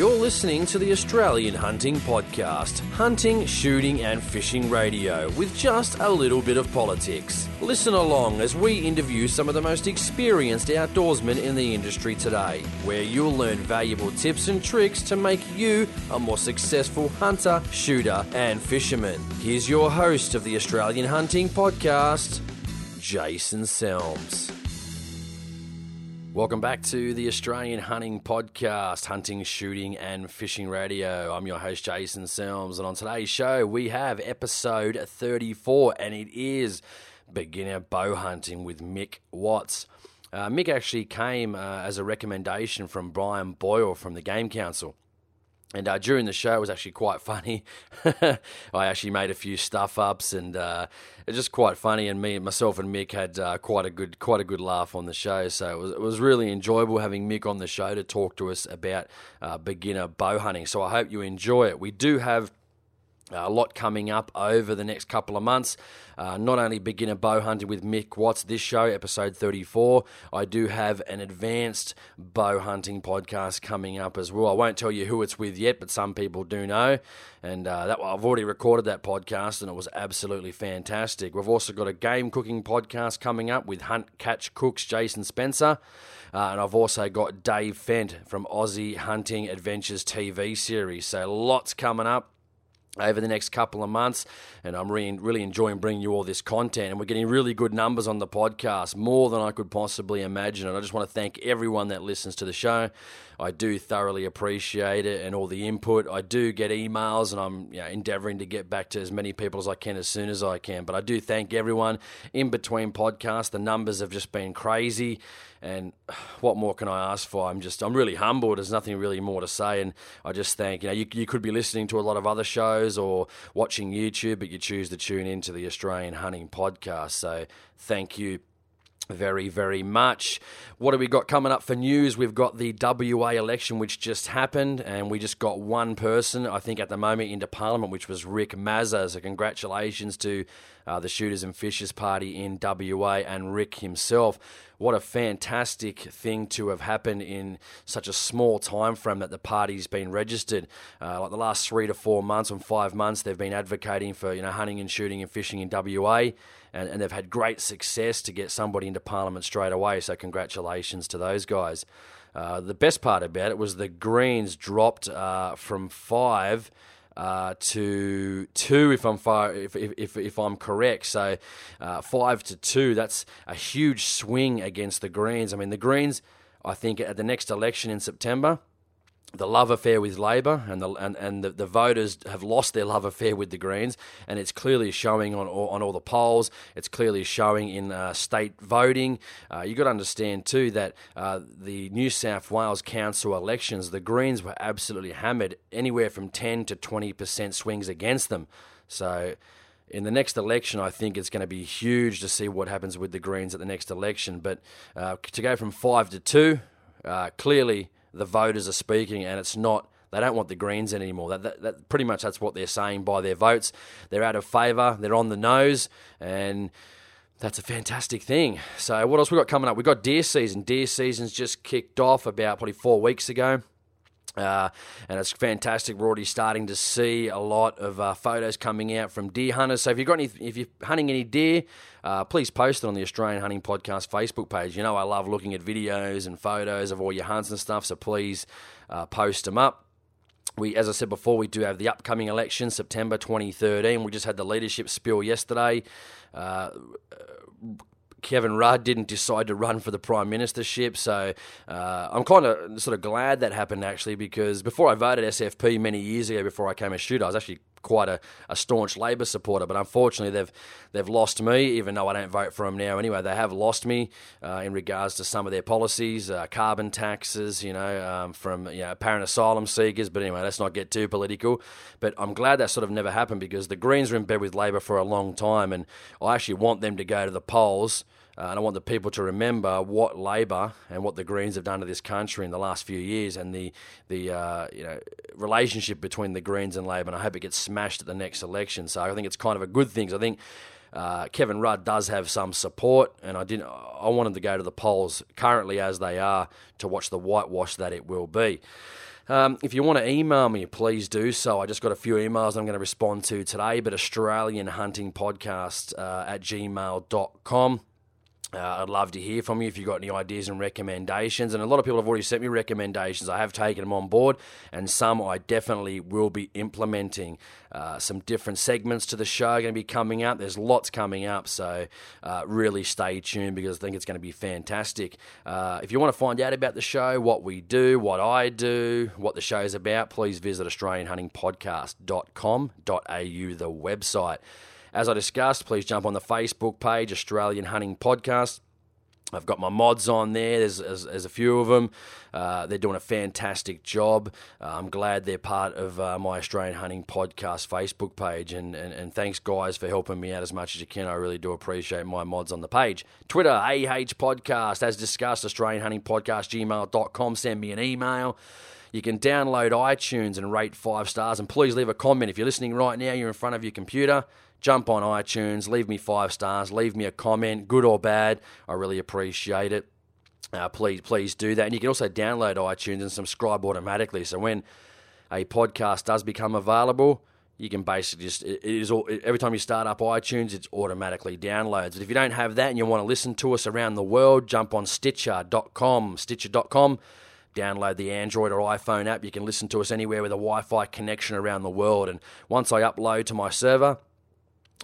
You're listening to the Australian Hunting Podcast, hunting, shooting, and fishing radio, with just a little bit of politics. Listen along as we interview some of the most experienced outdoorsmen in the industry today, where you'll learn valuable tips and tricks to make you a more successful hunter, shooter, and fisherman. Here's your host of the Australian Hunting Podcast, Jason Selms. Welcome back to the Australian Hunting Podcast, Hunting, Shooting, and Fishing Radio. I'm your host, Jason Selms, and on today's show, we have episode 34, and it is Beginner Bow Hunting with Mick Watts. Uh, Mick actually came uh, as a recommendation from Brian Boyle from the Game Council. And uh, during the show, it was actually quite funny. I actually made a few stuff ups, and uh, it's just quite funny. And me, myself, and Mick had uh, quite a good, quite a good laugh on the show. So it was, it was really enjoyable having Mick on the show to talk to us about uh, beginner bow hunting. So I hope you enjoy it. We do have a lot coming up over the next couple of months. Uh, not only beginner bow hunting with Mick Watts this show, episode 34, I do have an advanced bow hunting podcast coming up as well. I won't tell you who it's with yet, but some people do know. And uh, that, I've already recorded that podcast and it was absolutely fantastic. We've also got a game cooking podcast coming up with Hunt Catch Cooks Jason Spencer. Uh, and I've also got Dave Fent from Aussie Hunting Adventures TV series. So lots coming up over the next couple of months. And I'm really, really enjoying bringing you all this content. And we're getting really good numbers on the podcast, more than I could possibly imagine. And I just want to thank everyone that listens to the show. I do thoroughly appreciate it and all the input. I do get emails, and I'm you know, endeavoring to get back to as many people as I can as soon as I can. But I do thank everyone in between podcasts. The numbers have just been crazy, and what more can I ask for? I'm just I'm really humbled. There's nothing really more to say, and I just thank you know you, you could be listening to a lot of other shows or watching YouTube, but you choose to tune into the Australian Hunting Podcast. So thank you very, very much. What have we got coming up for news? We've got the WA election, which just happened, and we just got one person, I think, at the moment into Parliament, which was Rick Mazza. So, congratulations to uh, the Shooters and Fishers Party in WA and Rick himself. What a fantastic thing to have happened in such a small time frame that the party's been registered. Uh, like the last three to four months, or five months, they've been advocating for you know hunting and shooting and fishing in WA and, and they've had great success to get somebody into Parliament straight away. So congratulations to those guys. Uh, the best part about it was the Greens dropped uh, from five. Uh, to two, if I'm far, if, if, if I'm correct. So uh, five to two. That's a huge swing against the Greens. I mean, the Greens. I think at the next election in September, the love affair with Labor and the and, and the, the, voters have lost their love affair with the Greens, and it's clearly showing on all, on all the polls. It's clearly showing in uh, state voting. Uh, you got to understand too that uh, the New South Wales council elections, the Greens were absolutely hammered, anywhere from ten to twenty percent swings against them. So. In the next election, I think it's going to be huge to see what happens with the Greens at the next election. But uh, to go from five to two, uh, clearly the voters are speaking, and it's not. They don't want the Greens anymore. That, that, that pretty much that's what they're saying by their votes. They're out of favour. They're on the nose, and that's a fantastic thing. So what else we got coming up? We got deer season. Deer season's just kicked off about probably four weeks ago. Uh, and it's fantastic. We're already starting to see a lot of uh, photos coming out from deer hunters. So if you've got any, if you're hunting any deer, uh, please post it on the Australian Hunting Podcast Facebook page. You know I love looking at videos and photos of all your hunts and stuff. So please uh, post them up. We, as I said before, we do have the upcoming election, September 2013. We just had the leadership spill yesterday. Kevin Rudd didn't decide to run for the prime ministership. So uh, I'm kind of sort of glad that happened actually because before I voted SFP many years ago, before I came a shooter, I was actually quite a, a staunch Labor supporter. But unfortunately, they've they've lost me, even though I don't vote for them now anyway. They have lost me uh, in regards to some of their policies, uh, carbon taxes, you know, um, from you know, apparent asylum seekers. But anyway, let's not get too political. But I'm glad that sort of never happened because the Greens were in bed with Labor for a long time, and I actually want them to go to the polls uh, and I want the people to remember what Labor and what the Greens have done to this country in the last few years, and the the uh, you know relationship between the Greens and Labor. And I hope it gets smashed at the next election. So I think it's kind of a good thing. I think. Uh, Kevin Rudd does have some support, and I didn't. I wanted to go to the polls currently as they are to watch the whitewash that it will be. Um, if you want to email me, please do so. I just got a few emails I'm going to respond to today, but Australian Hunting Podcast uh, at gmail.com. Uh, I'd love to hear from you if you've got any ideas and recommendations. And a lot of people have already sent me recommendations. I have taken them on board, and some I definitely will be implementing. Uh, some different segments to the show are going to be coming up. There's lots coming up, so uh, really stay tuned because I think it's going to be fantastic. Uh, if you want to find out about the show, what we do, what I do, what the show is about, please visit AustralianHuntingPodcast.com.au, the website. As I discussed, please jump on the Facebook page, Australian Hunting Podcast. I've got my mods on there. There's, there's, there's a few of them. Uh, they're doing a fantastic job. Uh, I'm glad they're part of uh, my Australian Hunting Podcast Facebook page. And, and, and thanks, guys, for helping me out as much as you can. I really do appreciate my mods on the page. Twitter, AH Podcast. As discussed, Australian Hunting Podcast, gmail.com. Send me an email. You can download iTunes and rate five stars. And please leave a comment. If you're listening right now, you're in front of your computer jump on iTunes, leave me five stars, leave me a comment, good or bad. I really appreciate it. Uh, please, please do that. And you can also download iTunes and subscribe automatically. So when a podcast does become available, you can basically just it is all, every time you start up iTunes, it's automatically downloads. But if you don't have that and you want to listen to us around the world, jump on Stitcher.com, Stitcher.com. Download the Android or iPhone app. You can listen to us anywhere with a Wi-Fi connection around the world. And once I upload to my server,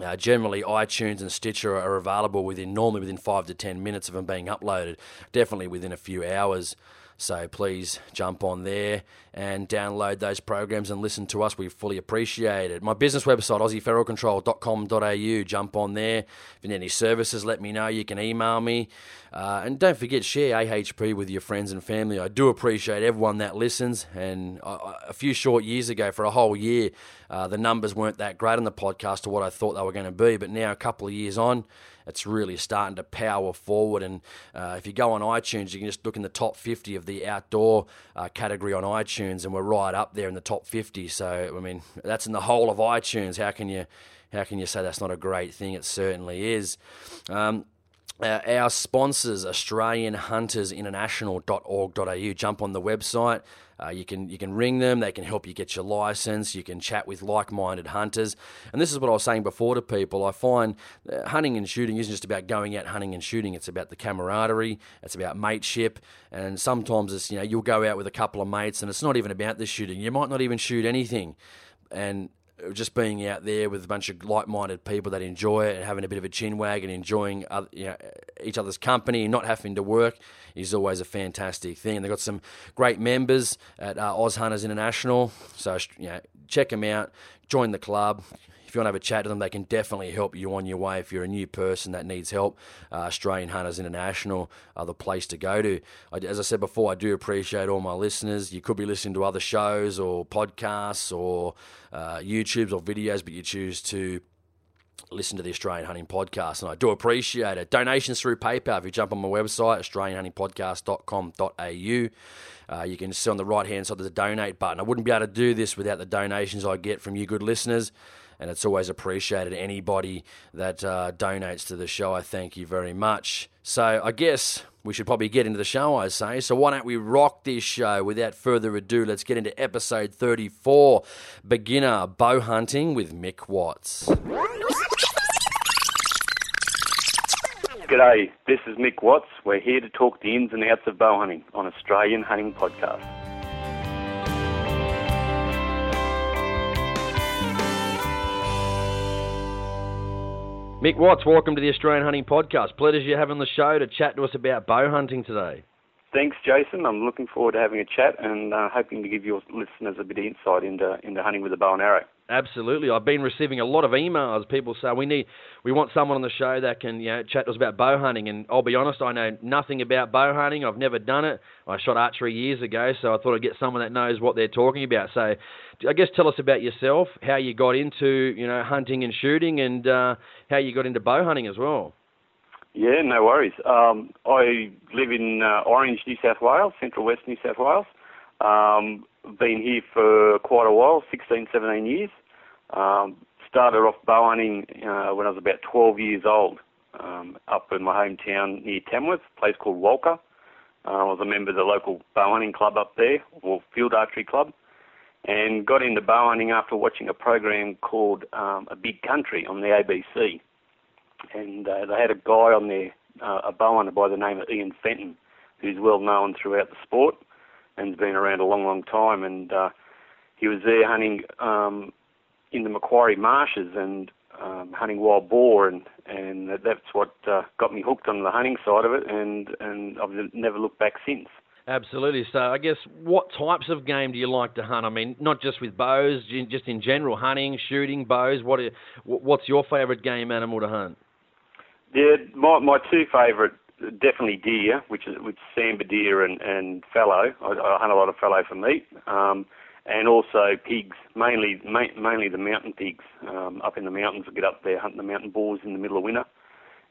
uh, generally, iTunes and Stitcher are available within normally within five to ten minutes of them being uploaded. Definitely within a few hours. So please jump on there and download those programs and listen to us. We fully appreciate it. My business website, AussieFeral.control.com.au. Jump on there. If you need any services, let me know. You can email me. Uh, and don't forget, share AHP with your friends and family. I do appreciate everyone that listens. And a few short years ago, for a whole year, uh, the numbers weren't that great on the podcast to what I thought they were going to be. But now, a couple of years on, it's really starting to power forward. And uh, if you go on iTunes, you can just look in the top 50 of the outdoor uh, category on iTunes, and we're right up there in the top 50. So, I mean, that's in the whole of iTunes. How can you, how can you say that's not a great thing? It certainly is. Um, uh, our sponsors, AustralianHuntersInternational.org.au. Jump on the website. Uh, you can you can ring them. They can help you get your license. You can chat with like-minded hunters. And this is what I was saying before to people. I find uh, hunting and shooting isn't just about going out hunting and shooting. It's about the camaraderie. It's about mateship. And sometimes it's you know you'll go out with a couple of mates, and it's not even about the shooting. You might not even shoot anything. And just being out there with a bunch of like-minded people that enjoy it and having a bit of a chin wag and enjoying other, you know, each other's company and not having to work is always a fantastic thing. And they've got some great members at uh, Oz Hunters International, so you know, check them out, join the club you want to have a chat to them, they can definitely help you on your way. If you're a new person that needs help, uh, Australian Hunters International are the place to go to. I, as I said before, I do appreciate all my listeners. You could be listening to other shows or podcasts or uh, YouTubes or videos, but you choose to listen to the Australian Hunting Podcast, and I do appreciate it. Donations through PayPal. If you jump on my website, australianhuntingpodcast.com.au, uh, you can see on the right hand side there's a donate button. I wouldn't be able to do this without the donations I get from you good listeners and it's always appreciated. Anybody that uh, donates to the show, I thank you very much. So I guess we should probably get into the show, I say. So why don't we rock this show without further ado? Let's get into episode 34 Beginner Bow Hunting with Mick Watts. G'day, this is Mick Watts. We're here to talk the ins and outs of bow hunting on Australian Hunting Podcast. Mick Watts, welcome to the Australian Hunting Podcast. Pleasure you having the show to chat to us about bow hunting today. Thanks, Jason. I'm looking forward to having a chat and uh, hoping to give your listeners a bit of insight into into hunting with a bow and arrow. Absolutely. I've been receiving a lot of emails. People say we need, we want someone on the show that can, you know, chat to us about bow hunting. And I'll be honest, I know nothing about bow hunting. I've never done it. I shot archery years ago, so I thought I'd get someone that knows what they're talking about. So, I guess tell us about yourself, how you got into, you know, hunting and shooting, and uh, how you got into bow hunting as well. Yeah, no worries. Um, I live in uh, Orange, New South Wales, Central West New South Wales. Um, been here for quite a while, 16, 17 years. Um, started off bow hunting uh, when I was about 12 years old, um, up in my hometown near Tamworth, a place called Walcha. Uh, I was a member of the local bow hunting club up there, or field archery club, and got into bow hunting after watching a program called um, A Big Country on the ABC. And uh, they had a guy on there, uh, a bow hunter by the name of Ian Fenton, who's well known throughout the sport and has been around a long, long time. And uh, he was there hunting um, in the Macquarie marshes and um, hunting wild boar, and and that's what uh, got me hooked on the hunting side of it, and and I've never looked back since. Absolutely. So, I guess what types of game do you like to hunt? I mean, not just with bows, just in general, hunting, shooting, bows. What are, what's your favourite game animal to hunt? Yeah, my my two favourite definitely deer, which is which sambar deer and and fallow. I, I hunt a lot of fallow for meat. Um, and also pigs, mainly ma- mainly the mountain pigs um, up in the mountains. We get up there hunting the mountain boars in the middle of winter,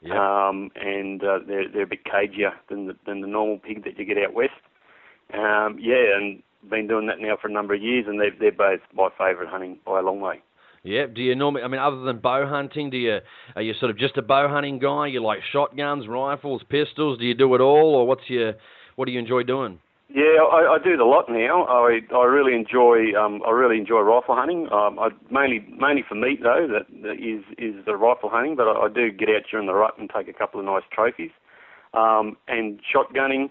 yep. um, and uh, they're they're a bit cagier than the than the normal pig that you get out west. Um, yeah, and been doing that now for a number of years, and they're they're both my favourite hunting by a long way. Yeah. Do you normally? I mean, other than bow hunting, do you are you sort of just a bow hunting guy? You like shotguns, rifles, pistols? Do you do it all, or what's your what do you enjoy doing? Yeah, I, I do it a lot now. I I really enjoy um I really enjoy rifle hunting. Um, I mainly mainly for meat though. That, that is is the rifle hunting, but I, I do get out during the rut and take a couple of nice trophies. Um, and shotgunning,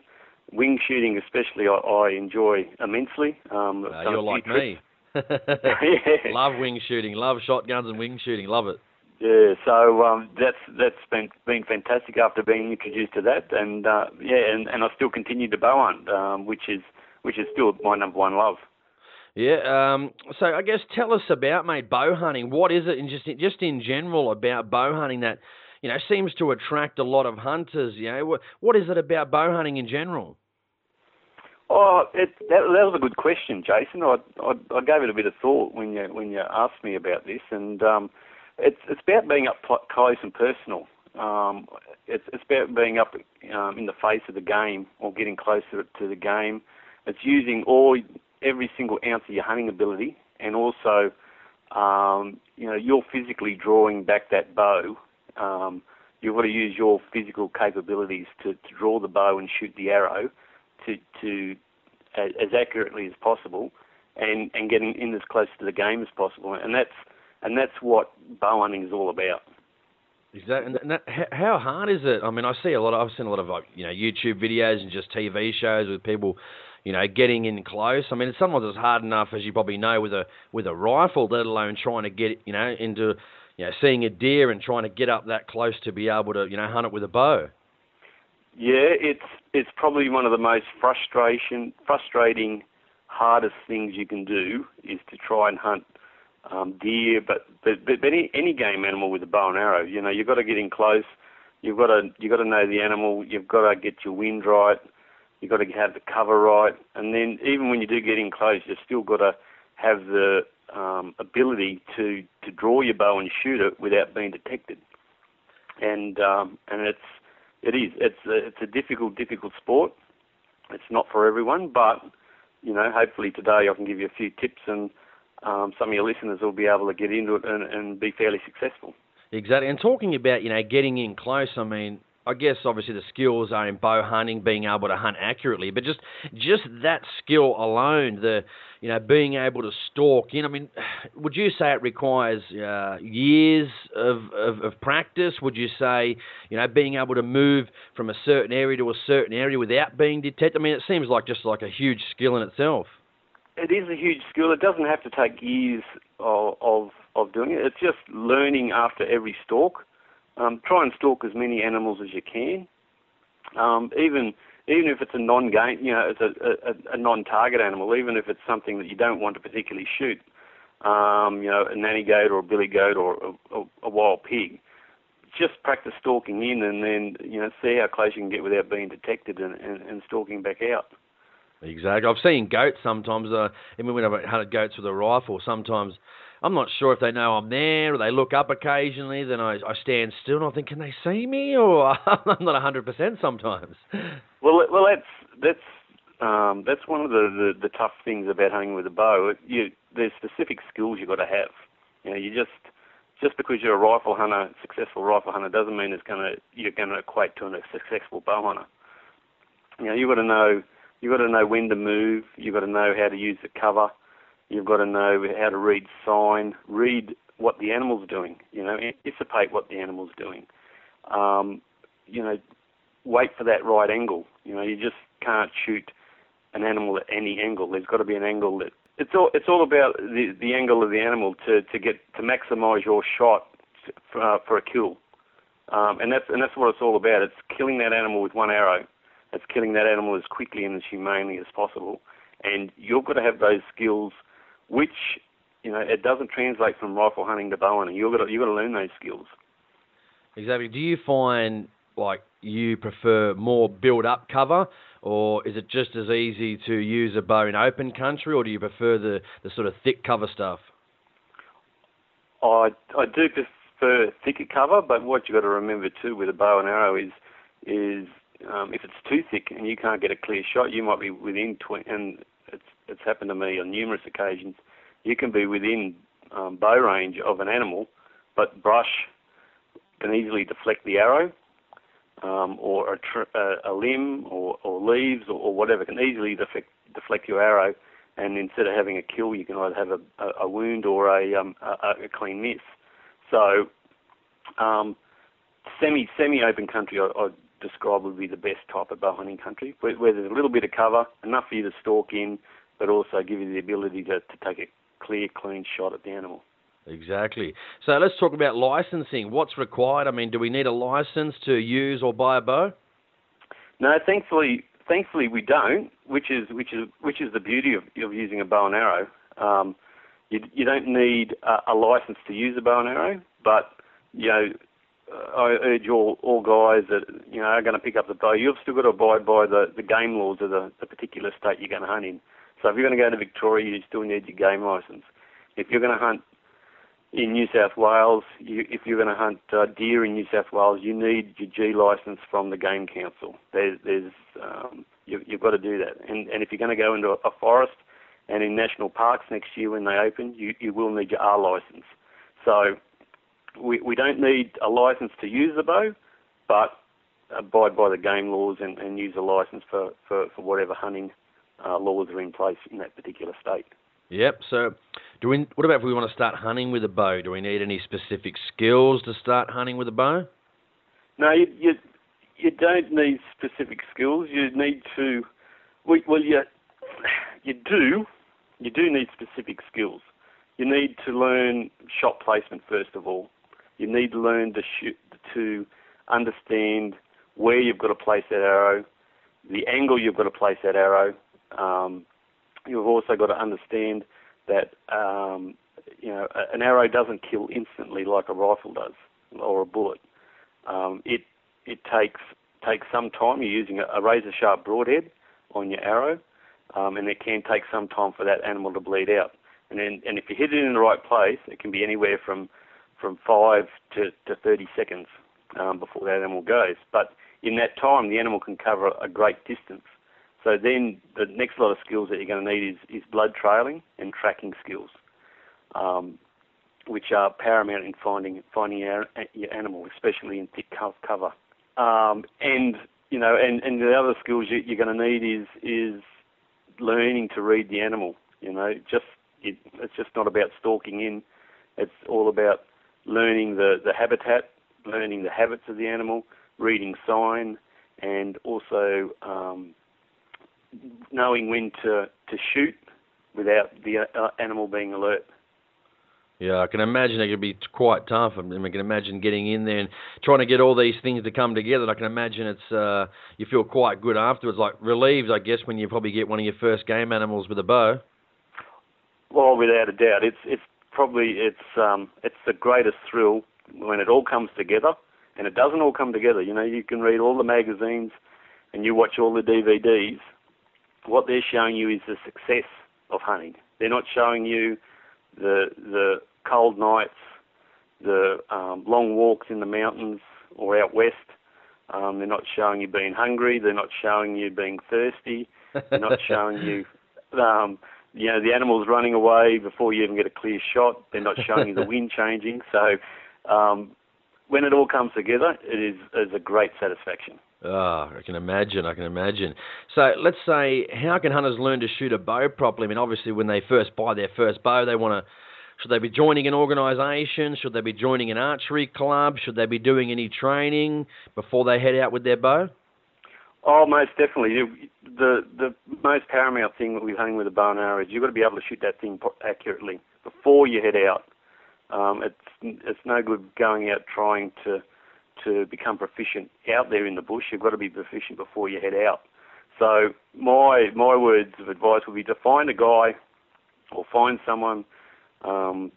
wing shooting especially, I, I enjoy immensely. Um, uh, you're like trips. me. Yeah. Love wing shooting. Love shotguns and wing shooting. Love it. Yeah, so um, that's that's been been fantastic after being introduced to that, and uh, yeah, and, and I still continue to bow hunt, um, which is which is still my number one love. Yeah. Um, so I guess tell us about mate bow hunting. What is it, and just just in general about bow hunting that you know seems to attract a lot of hunters. You know, what what is it about bow hunting in general? Oh, it, that, that was a good question, Jason. I, I I gave it a bit of thought when you when you asked me about this, and um, it's it's about being up close and personal. Um, it's it's about being up um, in the face of the game or getting closer to the game. It's using all every single ounce of your hunting ability, and also, um, you know, you're physically drawing back that bow. Um, you've got to use your physical capabilities to, to draw the bow and shoot the arrow to to as, as accurately as possible, and and getting in as close to the game as possible. And that's and that's what bow hunting is all about. Exactly. And that, how hard is it? I mean, I see a lot. Of, I've seen a lot of like you know YouTube videos and just TV shows with people, you know, getting in close. I mean, it's sometimes it's hard enough, as you probably know, with a with a rifle, let alone trying to get you know into you know seeing a deer and trying to get up that close to be able to you know hunt it with a bow. Yeah, it's it's probably one of the most frustration frustrating, hardest things you can do is to try and hunt um, deer, but but, but any, any game animal with a bow and arrow. You know, you've got to get in close. You've got to you've got to know the animal. You've got to get your wind right. You've got to have the cover right, and then even when you do get in close, you've still got to have the um, ability to to draw your bow and shoot it without being detected. And um, and it's it is it's a, it's a difficult difficult sport. It's not for everyone, but you know, hopefully today I can give you a few tips and um, some of your listeners will be able to get into it and, and be fairly successful. Exactly. And talking about, you know, getting in close, I mean, I guess obviously the skills are in bow hunting, being able to hunt accurately, but just just that skill alone, the you know being able to stalk in. I mean, would you say it requires uh, years of, of, of practice? Would you say you know being able to move from a certain area to a certain area without being detected? I mean, it seems like just like a huge skill in itself it is a huge skill. It doesn't have to take years of of, of doing it. It's just learning after every stalk. Um, try and stalk as many animals as you can. Um, even even if it's a non-game, you know, it's a, a, a non-target animal. Even if it's something that you don't want to particularly shoot, um, you know, a nanny goat or a billy goat or a, a, a wild pig. Just practice stalking in, and then you know, see how close you can get without being detected, and, and, and stalking back out. Exactly. I've seen goats sometimes. Uh, even when I've hunted goats with a rifle, sometimes I'm not sure if they know I'm there or they look up occasionally. Then I, I stand still and I think, can they see me? Or I'm not 100% sometimes. Well, well, that's that's um, that's one of the, the, the tough things about hunting with a bow. You, there's specific skills you've got to have. You know, you just just because you're a rifle hunter, successful rifle hunter, doesn't mean it's to you're to equate to a successful bow hunter. you know, you've got to know you've got to know when to move. You've got to know how to use the cover. You've got to know how to read sign, read what the animal's doing. You know, anticipate what the animal's doing. Um, you know, wait for that right angle. You know, you just can't shoot an animal at any angle. There's got to be an angle that it's all it's all about the the angle of the animal to to get to maximise your shot for, uh, for a kill. Um, and that's and that's what it's all about. It's killing that animal with one arrow. It's killing that animal as quickly and as humanely as possible. And you've got to have those skills, which you know it doesn't translate from rifle hunting to bow hunting. You've got to you've got to learn those skills. Exactly. Do you find like you prefer more build up cover or is it just as easy to use a bow in open country or do you prefer the, the sort of thick cover stuff? I I do prefer thicker cover, but what you've got to remember too with a bow and arrow is is um, if it's too thick and you can't get a clear shot, you might be within twenty. And it's happened to me on numerous occasions. You can be within um, bow range of an animal, but brush can easily deflect the arrow, um, or a, tr- a, a, limb or, or leaves or, or, whatever can easily deflect, deflect your arrow. And instead of having a kill, you can either have a, a, a wound or a, um, a, clean miss. So, um, semi semi open country, I, I describe would be the best type of bow hunting country, where, where, there's a little bit of cover, enough for you to stalk in, but also give you the ability to, to take a clear, clean shot at the animal. Exactly. So let's talk about licensing. What's required? I mean, do we need a license to use or buy a bow? No, thankfully, thankfully we don't. Which is which is which is the beauty of, of using a bow and arrow. Um, you you don't need a, a license to use a bow and arrow, but you know. I urge all, all guys that you know are going to pick up the bow. You've still got to abide by the, the game laws of the, the particular state you're going to hunt in. So if you're going to go to Victoria, you still need your game license. If you're going to hunt in New South Wales, you, if you're going to hunt uh, deer in New South Wales, you need your G license from the Game Council. There's, there's um, you, you've got to do that. And, and if you're going to go into a, forest and in national parks next year when they open, you, you will need your R license. So we, we don't need a license to use the bow, but abide by the game laws and, and use a license for, for, for whatever hunting uh, laws are in place in that particular state. Yep. So, do we? What about if we want to start hunting with a bow? Do we need any specific skills to start hunting with a bow? No, you you, you don't need specific skills. You need to. Well, you you do. You do need specific skills. You need to learn shot placement first of all. You need to learn to shoot to understand where you've got to place that arrow, the angle you've got to place that arrow, um, you've also got to understand that um, you know an arrow doesn't kill instantly like a rifle does or a bullet. Um, it it takes takes some time. You're using a, razor sharp broadhead on your arrow, um, and it can take some time for that animal to bleed out. And then, and if you hit it in the right place, it can be anywhere from from five to, to 30 seconds um, before that animal goes. But in that time, the animal can cover a great distance. So then the next lot of skills that you're going to need is, is blood trailing and tracking skills, um, which are paramount in finding finding your, your animal, especially in thick cover. Um, and you know, and, and the other skills you, you're going to need is is learning to read the animal. You know, just it, it's just not about stalking in. It's all about learning the, the habitat, learning the habits of the animal, reading sign, and also um, knowing when to, to shoot without the uh, animal being alert. Yeah, I can imagine it could be quite tough. I, mean, I can imagine getting in there and trying to get all these things to come together. I can imagine it's uh, you feel quite good afterwards, like relieved, I guess, when you probably get one of your first game animals with a bow. Well, without a doubt, it's it's probably it's um, it's the greatest thrill when it all comes together, and it doesn't all come together. You know, you can read all the magazines and you watch all the DVDs, what they're showing you is the success of hunting. They're not showing you the the cold nights, the um, long walks in the mountains or out west. Um, they're not showing you being hungry. They're not showing you being thirsty. They're not showing you, um, you know, the animals running away before you even get a clear shot. They're not showing you the wind changing. So, um, when it all comes together, it is, is a great satisfaction. Oh, I can imagine. I can imagine. So let's say, how can hunters learn to shoot a bow properly? I mean, obviously, when they first buy their first bow, they want to. Should they be joining an organisation? Should they be joining an archery club? Should they be doing any training before they head out with their bow? Oh, most definitely. The the most paramount thing with hunting with a bow and arrow is you've got to be able to shoot that thing accurately before you head out. Um, it's it's no good going out trying to to become proficient out there in the bush. You've got to be proficient before you head out. So my my words of advice would be to find a guy or find someone um,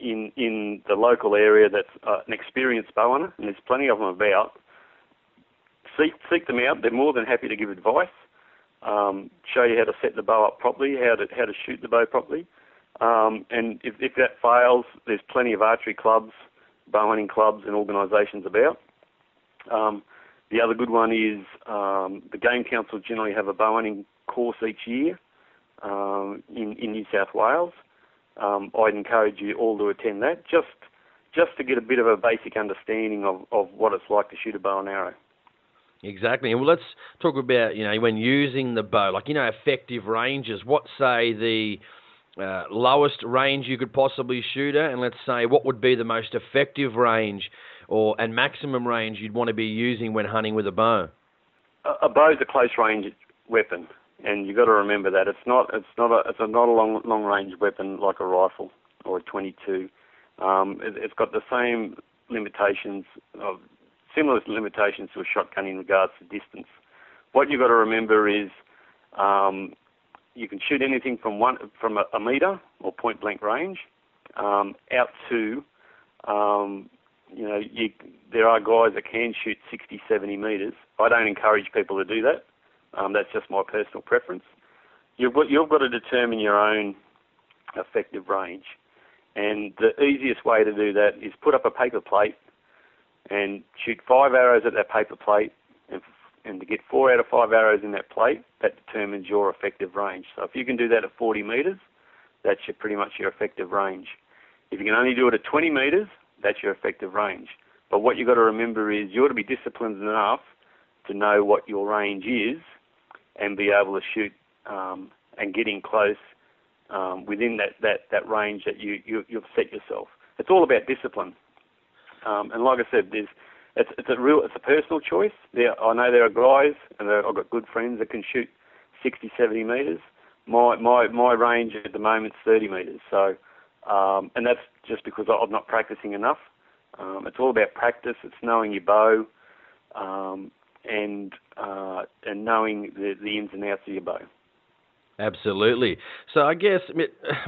in in the local area that's uh, an experienced bow hunter, and there's plenty of them about seek seek them out. They're more than happy to give advice, um, show you how to set the bow up properly, how to how to shoot the bow properly. Um, and if, if that fails, there's plenty of archery clubs, bow hunting clubs, and organisations about. Um, the other good one is um, the Game Council generally have a bow hunting course each year um, in, in New South Wales. Um, I'd encourage you all to attend that just just to get a bit of a basic understanding of, of what it's like to shoot a bow and arrow. Exactly. And well, let's talk about, you know, when using the bow, like, you know, effective ranges. What, say, the uh, lowest range you could possibly shoot at? And let's say, what would be the most effective range or and maximum range you'd want to be using when hunting with a bow? A, a bow's a close range weapon. And you've got to remember that it's not it's not a it's a not a long long range weapon like a rifle or a 22. Um, it, it's got the same limitations of similar limitations to a shotgun in regards to distance. What you've got to remember is um, you can shoot anything from one from a, a meter or point blank range um, out to um, you know you, there are guys that can shoot 60, 70 meters. I don't encourage people to do that. Um, that's just my personal preference. You've got you've got to determine your own effective range, and the easiest way to do that is put up a paper plate and shoot five arrows at that paper plate, and, and to get four out of five arrows in that plate, that determines your effective range. So if you can do that at 40 metres, that's your, pretty much your effective range. If you can only do it at 20 metres, that's your effective range. But what you've got to remember is you ought to be disciplined enough to know what your range is and be able to shoot um, and get in close um, within that, that, that range that you, you, you've set yourself. It's all about discipline. Um, and like I said, there's it's it's a real it's a personal choice. There, I know there are guys, and I've got good friends that can shoot 60, 70 metres. My my my range at the moment is 30 metres. So, um, and that's just because I'm not practicing enough. Um, it's all about practice. It's knowing your bow, um, and uh, and knowing the the ins and outs of your bow. Absolutely. So I guess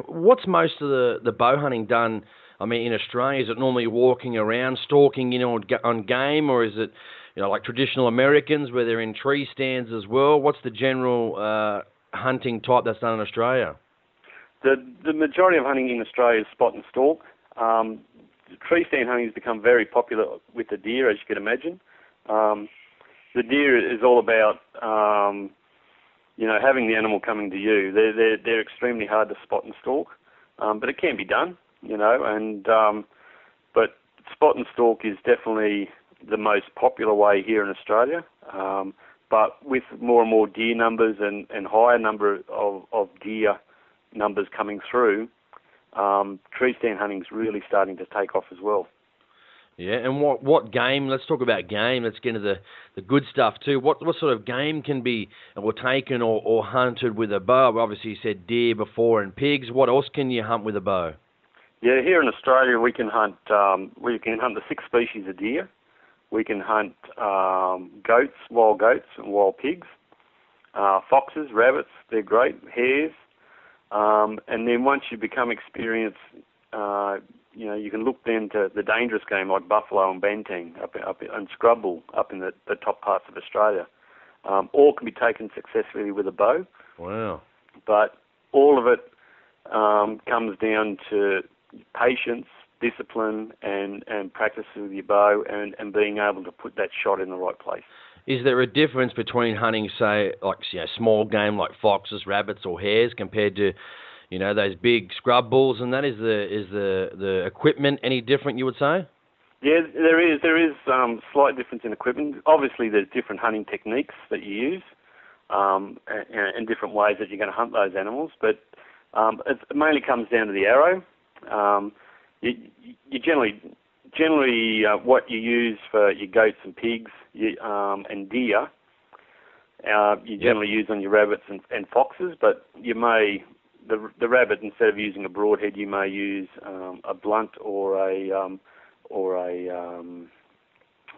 what's most of the the bow hunting done? I mean, in Australia, is it normally walking around, stalking, you know, on game, or is it, you know, like traditional Americans where they're in tree stands as well? What's the general uh, hunting type that's done in Australia? The the majority of hunting in Australia is spot and stalk. Um, tree stand hunting has become very popular with the deer, as you can imagine. Um, the deer is all about, um, you know, having the animal coming to you. They're they're, they're extremely hard to spot and stalk, um, but it can be done you know, and um, but spot and stalk is definitely the most popular way here in Australia. Um, but with more and more deer numbers and, and higher number of, of deer numbers coming through, um, tree stand hunting is really starting to take off as well. Yeah, and what what game? Let's talk about game. Let's get into the, the good stuff too. What what sort of game can be or taken or, or hunted with a bow? Obviously, you said deer before and pigs. What else can you hunt with a bow? Yeah, here in Australia we can hunt um, we can hunt the six species of deer. We can hunt um, goats, wild goats, and wild pigs. Uh, foxes, rabbits, they're great. Hares, um, and then once you become experienced, uh, you know you can look then to the dangerous game like buffalo and banteng up, up and scrub bull up in the, the top parts of Australia. Um, all can be taken successfully with a bow. Wow! But all of it um, comes down to patience, discipline, and, and practice with your bow and, and being able to put that shot in the right place. Is there a difference between hunting, say, like you know, small game like foxes, rabbits, or hares, compared to, you know, those big scrub bulls? And that is the is the the equipment any different? You would say? Yeah, there is there is um, slight difference in equipment. Obviously, there's different hunting techniques that you use, um, and, and different ways that you're going to hunt those animals. But um, it mainly comes down to the arrow. Um, you, you generally generally uh, what you use for your goats and pigs you, um, and deer, uh, you generally yep. use on your rabbits and, and, foxes. But you may the the rabbit instead of using a broadhead, you may use um, a blunt or a um, or a um,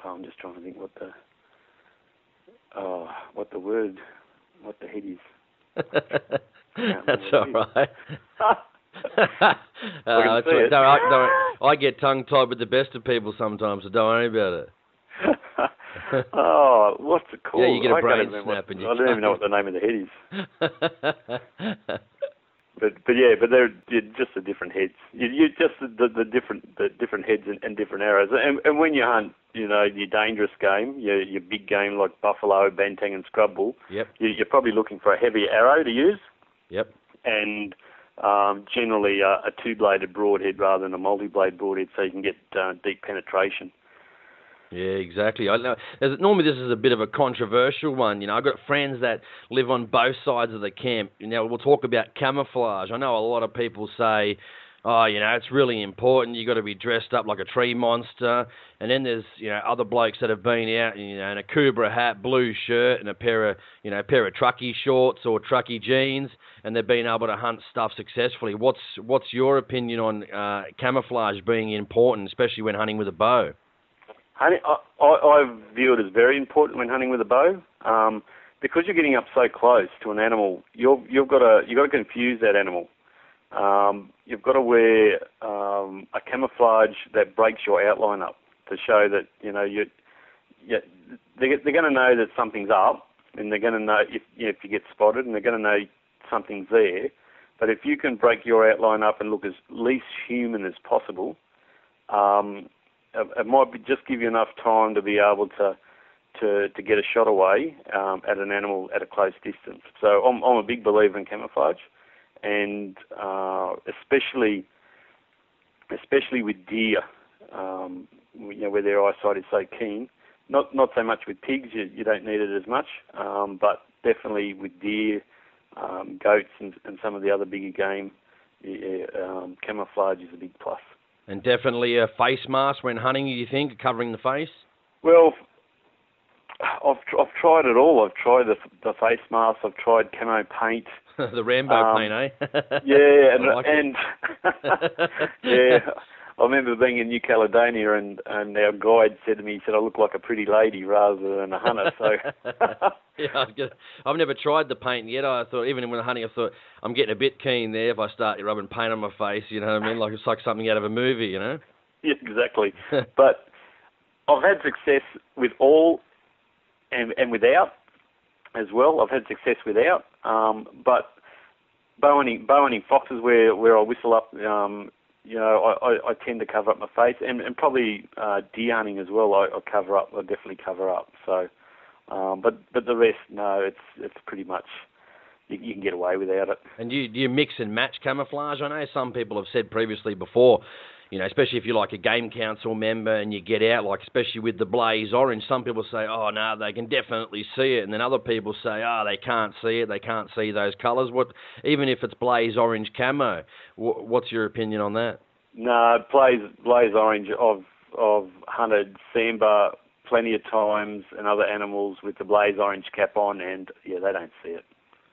oh, I'm just trying to think what the oh, what the word what the head is. That's all right. uh, don't, don't, I get tongue tied with the best of people sometimes, so don't worry about it. oh, what's it called? Yeah, you get a brain snap. What, I don't even know what the name of the head is. But but yeah, but they're just the different heads. You, you just the, the different the different heads and, and different arrows. And, and when you hunt, you know, your dangerous game, your your big game like buffalo, banteng, and scrub bull. Yep. You, you're probably looking for a heavy arrow to use. Yep. And um, generally a, a two-bladed broadhead rather than a multi-blade broadhead, so you can get uh, deep penetration. Yeah, exactly. I know. Normally, this is a bit of a controversial one. You know, I've got friends that live on both sides of the camp. Know, we'll talk about camouflage. I know a lot of people say, "Oh, you know, it's really important. You've got to be dressed up like a tree monster." And then there's you know other blokes that have been out, you know, in Akubra hat, blue shirt, and a pair of you know a pair of trucky shorts or trucky jeans, and they've been able to hunt stuff successfully. What's what's your opinion on uh, camouflage being important, especially when hunting with a bow? Hunting, I, I, view it as very important when hunting with a bow, um, because you're getting up so close to an animal. You've got to you've got to confuse that animal. Um, you've got to wear um, a camouflage that breaks your outline up to show that you know you, you they're, they're going to know that something's up, and they're going to know if you know, if you get spotted, and they're going to know something's there. But if you can break your outline up and look as least human as possible, um, it might be just give you enough time to be able to to to get a shot away um, at an animal at a close distance. So I'm I'm a big believer in camouflage, and uh, especially especially with deer, um, you know where their eyesight is so keen. Not not so much with pigs, you, you don't need it as much, um, but definitely with deer, um, goats, and, and some of the other bigger game, yeah, um, camouflage is a big plus. And definitely a face mask when hunting, do you think, covering the face? Well, I've, I've tried it all. I've tried the, the face mask, I've tried camo paint. the Rambo um, paint, eh? yeah, and, like and yeah, I remember being in New Caledonia and, and our guide said to me, he said, I look like a pretty lady rather than a hunter. So yeah, I've never tried the paint yet. I thought, even when hunting, I thought, I'm getting a bit keen there if I start rubbing paint on my face, you know what I mean? Like it's like something out of a movie, you know? Yeah, exactly. but I've had success with all and, and without as well. I've had success without. Um, but bow hunting, foxes where, where I whistle up um, you know, I, I, I tend to cover up my face, and, and probably uh, deer hunting as well. I, I cover up. I definitely cover up. So, um, but but the rest, no, it's it's pretty much you, can get away without it. And you, you mix and match camouflage? I know some people have said previously before, you know, especially if you're like a game council member and you get out, like especially with the blaze orange, some people say, oh no, they can definitely see it, and then other people say, oh, they can't see it, they can't see those colours. What, even if it's blaze orange camo, what's your opinion on that? No, blaze blaze orange. I've I've hunted sambar plenty of times and other animals with the blaze orange cap on, and yeah, they don't see it.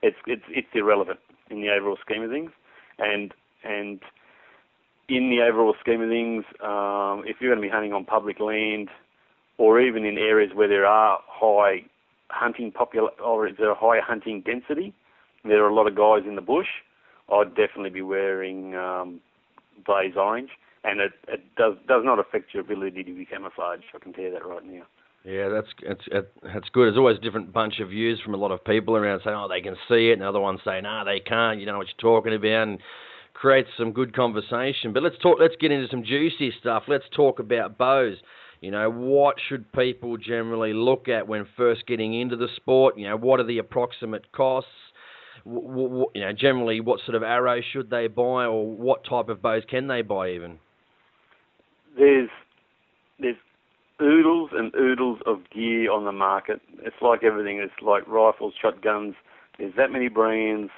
It's it's it's irrelevant in the overall scheme of things, and and in the overall scheme of things, um, if you're going to be hunting on public land, or even in areas where there are high hunting popula- or is there a high hunting density, there are a lot of guys in the bush. I'd definitely be wearing um, blaze orange, and it, it does does not affect your ability to be camouflaged. I can tell you that right now. Yeah, that's that's that's good. There's always a different bunch of views from a lot of people around saying, "Oh, they can see it," and other ones saying, "No, they can't." You don't know what you're talking about, and creates some good conversation. But let's talk. Let's get into some juicy stuff. Let's talk about bows. You know, what should people generally look at when first getting into the sport? You know, what are the approximate costs? W- w- you know, generally, what sort of arrows should they buy, or what type of bows can they buy? Even there's there's oodles and oodles of gear on the market. It's like everything. It's like rifles, shotguns. There's that many brands.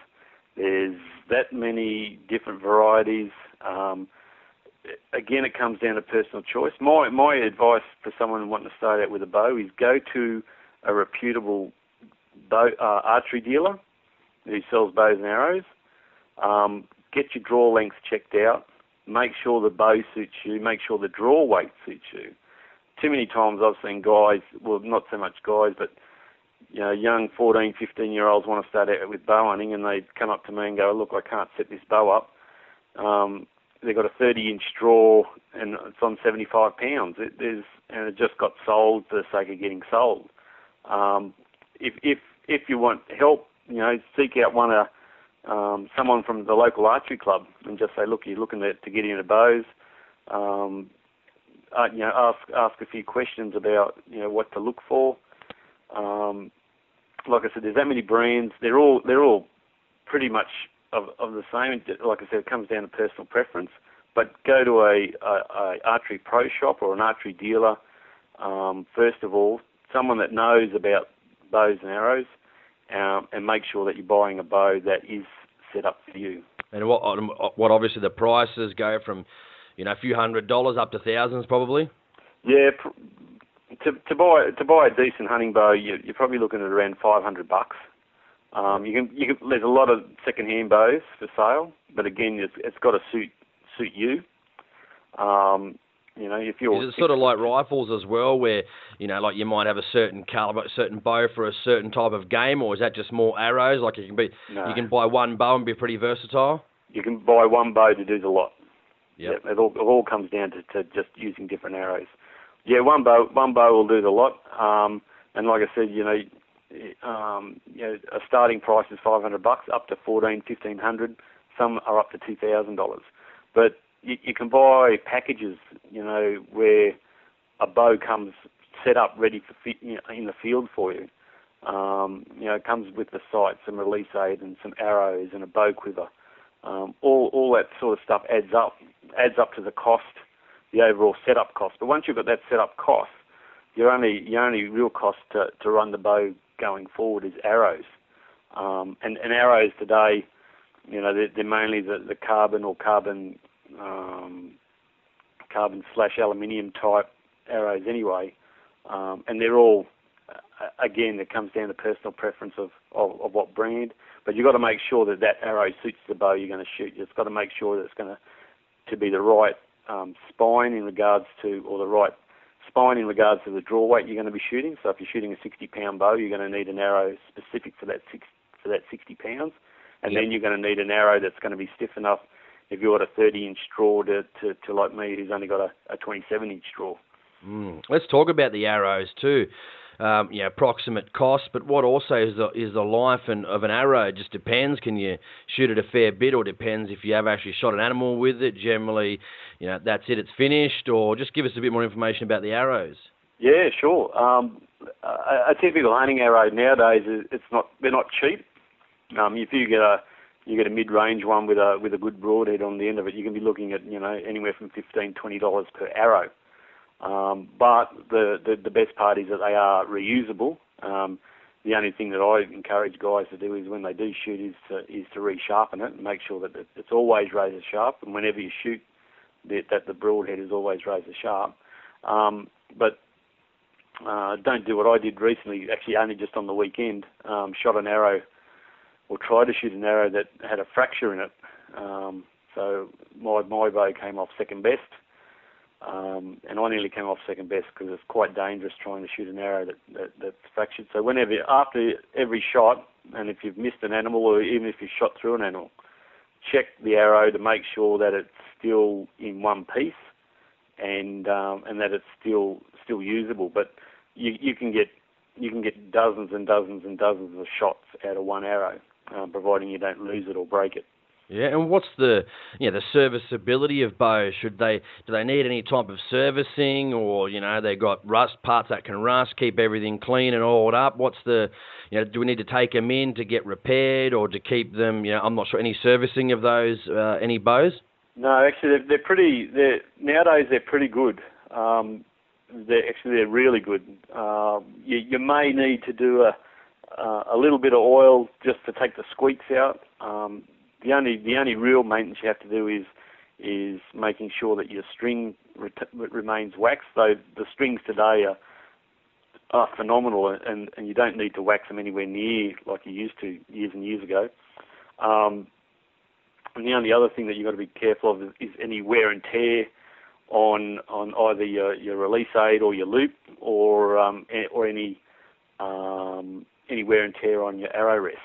There's that many different varieties. Um, again, it comes down to personal choice. My my advice for someone wanting to start out with a bow is go to a reputable bow uh, archery dealer who sells bows and arrows. Um, get your draw length checked out. Make sure the bow suits you. Make sure the draw weight suits you. Too many times I've seen guys, well, not so much guys, but you know, young 14, 15 year olds want to start out with bow hunting, and they come up to me and go, "Look, I can't set this bow up." Um, they've got a 30 inch draw, and it's on 75 pounds. It, there's and it just got sold for the sake of getting sold. Um, if if if you want help, you know, seek out one of um, someone from the local archery club and just say, look, you're looking to, to get into bows. Um, uh, you know, ask ask a few questions about you know what to look for. Um, like I said, there's that many brands. They're all they're all pretty much of, of the same. Like I said, it comes down to personal preference. But go to a, a, a archery pro shop or an archery dealer. Um, first of all, someone that knows about bows and arrows, um, and make sure that you're buying a bow that is set up for you. And what what obviously the prices go from, you know, a few hundred dollars up to thousands probably. Yeah, to to buy to buy a decent hunting bow, you, you're probably looking at around 500 bucks. Um, you can you can there's a lot of second-hand bows for sale, but again, it's, it's got to suit suit you. Um, you know, if you're is it sort of like rifles as well, where you know, like you might have a certain caliber, certain bow for a certain type of game, or is that just more arrows? Like you can be, no. you can buy one bow and be pretty versatile. You can buy one bow to do the lot. Yep. Yeah, it all, it all comes down to, to just using different arrows. Yeah, one bow, one bow will do the lot. Um, and like I said, you know, um, you know, a starting price is 500 bucks, up to 14, 1500. Some are up to two thousand dollars. But you, you can buy packages, you know, where a bow comes set up ready for fit, you know, in the field for you. Um, you know, it comes with the sight, some release aid, and some arrows, and a bow quiver. Um, all all that sort of stuff adds up adds up to the cost, the overall setup cost. But once you've got that setup cost, your only your only real cost to, to run the bow going forward is arrows. Um, and, and arrows today, you know, they're, they're mainly the, the carbon or carbon um, carbon slash aluminium type arrows anyway, um, and they're all again it comes down to personal preference of, of, of what brand. But you've got to make sure that that arrow suits the bow you're going to shoot. You've got to make sure that it's going to to be the right um, spine in regards to, or the right spine in regards to the draw weight you're going to be shooting. So if you're shooting a 60 pound bow, you're going to need an arrow specific for that six, for that 60 pounds, and yep. then you're going to need an arrow that's going to be stiff enough if you've got a 30 inch draw to, to, to like me who's only got a, a 27 inch draw. Mm. Let's talk about the arrows too. Um, you know, approximate cost, but what also is the is the life and, of an arrow? It just depends. Can you shoot it a fair bit, or depends if you have actually shot an animal with it? Generally, you know, that's it, it's finished. Or just give us a bit more information about the arrows. Yeah, sure. Um, a, a typical hunting arrow nowadays it's not they're not cheap. Um, if you get a you get a mid-range one with a with a good broadhead on the end of it, you can be looking at you know anywhere from fifteen twenty dollars per arrow. Um, but the, the the best part is that they are reusable. Um, the only thing that I encourage guys to do is when they do shoot is to, is to resharpen it and make sure that it's always razor sharp. And whenever you shoot, that, that the broadhead is always razor sharp. Um, but uh, don't do what I did recently. Actually, only just on the weekend, um, shot an arrow or tried to shoot an arrow that had a fracture in it. Um, so my my bow came off second best, um, and I nearly came off second best because it's quite dangerous trying to shoot an arrow that, that that's fractured. So whenever after every shot, and if you've missed an animal or even if you shot through an animal, check the arrow to make sure that it's still in one piece and um, and that it's still still usable. But you you can get you can get dozens and dozens and dozens of shots out of one arrow, uh, providing you don't lose it or break it. Yeah, and what's the you know, the serviceability of bows? Should they do they need any type of servicing, or you know they got rust parts that can rust, keep everything clean and oiled up? What's the you know do we need to take them in to get repaired or to keep them? You know, I'm not sure any servicing of those uh, any bows. No, actually they're, they're pretty. They're nowadays they're pretty good. Um, they're actually they're really good. Um, you, you may need to do a uh, a little bit of oil just to take the squeaks out. Um, the only the only real maintenance you have to do is is making sure that your string ret- remains waxed. So the strings today are are phenomenal, and and you don't need to wax them anywhere near like you used to years and years ago. Um, and the only other thing that you've got to be careful of is, is any wear and tear on on either your, your release aid or your loop, or um, or any um, any wear and tear on your arrow rest.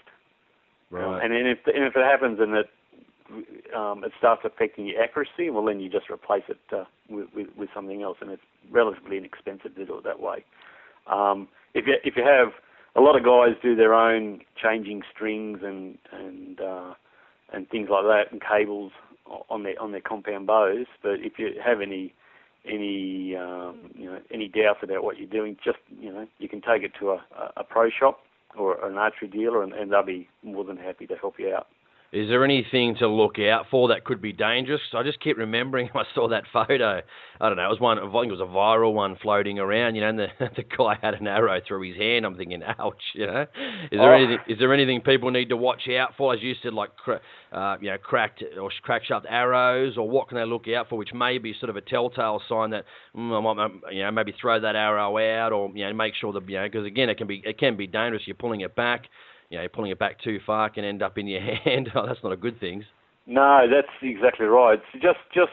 Right. Um, and then if and if it happens and it um, it starts affecting your accuracy, well then you just replace it uh, with, with, with something else, and it's relatively inexpensive to do it that way. Um, if you if you have a lot of guys do their own changing strings and and uh, and things like that and cables on their on their compound bows, but if you have any any um, you know any doubts about what you're doing, just you know you can take it to a, a pro shop or an archery dealer, and, and they'll be more than happy to help you out. Is there anything to look out for that could be dangerous? I just keep remembering I saw that photo. I don't know. It was one. I think it was a viral one floating around. You know, and the the guy had an arrow through his hand. I'm thinking, ouch. You know, is there Oh. anything? Is there anything people need to watch out for? As you said, like uh, you know, cracked or crack shaft arrows, or what can they look out for, which may be sort of a telltale sign that mm, I might, um, you know, maybe throw that arrow out, or you know, make sure that you know, because again, it can be it can be dangerous. You're pulling it back you know, pulling it back too far can end up in your hand. oh, that's not a good thing. No, that's exactly right. So just just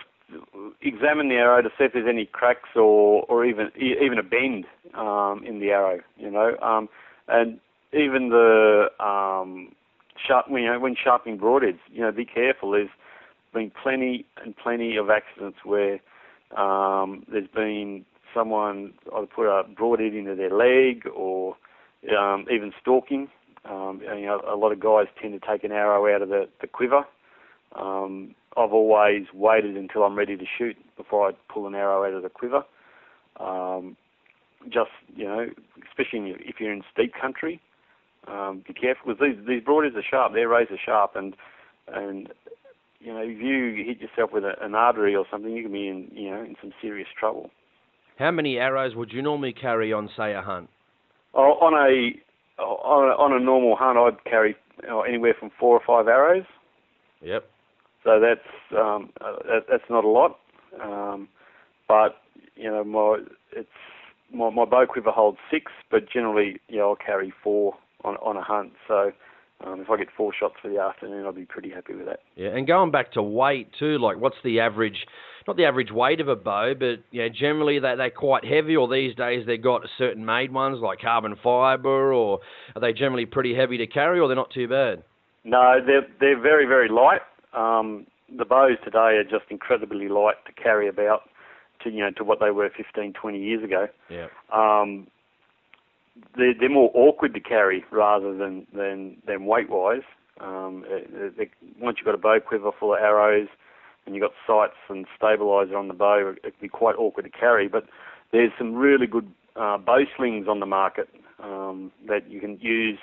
examine the arrow to see if there's any cracks or or even even a bend um, in the arrow. You know, um, and even the um, sharp you know when sharpening broadheads, you know, be careful. There's been plenty and plenty of accidents where um, there's been someone either put a broadhead into their leg or um, even stalking. Um, and, you know, a lot of guys tend to take an arrow out of the, the quiver. Um, I've always waited until I'm ready to shoot before I pull an arrow out of the quiver. Um, just you know, especially if you're in steep country, um, be careful because these these broadheads are sharp. They're razor sharp, and and you know if you hit yourself with a, an artery or something, you can be in you know in some serious trouble. How many arrows would you normally carry on, say, a hunt? Oh, on a on a, on a normal hunt, I'd carry you know, anywhere from four or five arrows. Yep. So that's um, uh, that, that's not a lot, um, but you know my it's my, my bow quiver holds six, but generally you know I'll carry four on on a hunt. So um, if I get four shots for the afternoon, I'll be pretty happy with that. Yeah, and going back to weight too, like what's the average? Not the average weight of a bow, but you know, generally they they're quite heavy. Or these days they've got certain made ones like carbon fibre, or are they generally pretty heavy to carry, or they're not too bad? No, they're they're very very light. Um, the bows today are just incredibly light to carry about to you know to what they were 15, 20 years ago. Yeah. Um, they're, they're more awkward to carry rather than than, than weight wise. Um, they, they, once you've got a bow quiver full of arrows and you've got sights and stabilizer on the bow, it can be quite awkward to carry. But there's some really good uh, bow slings on the market um, that you can use,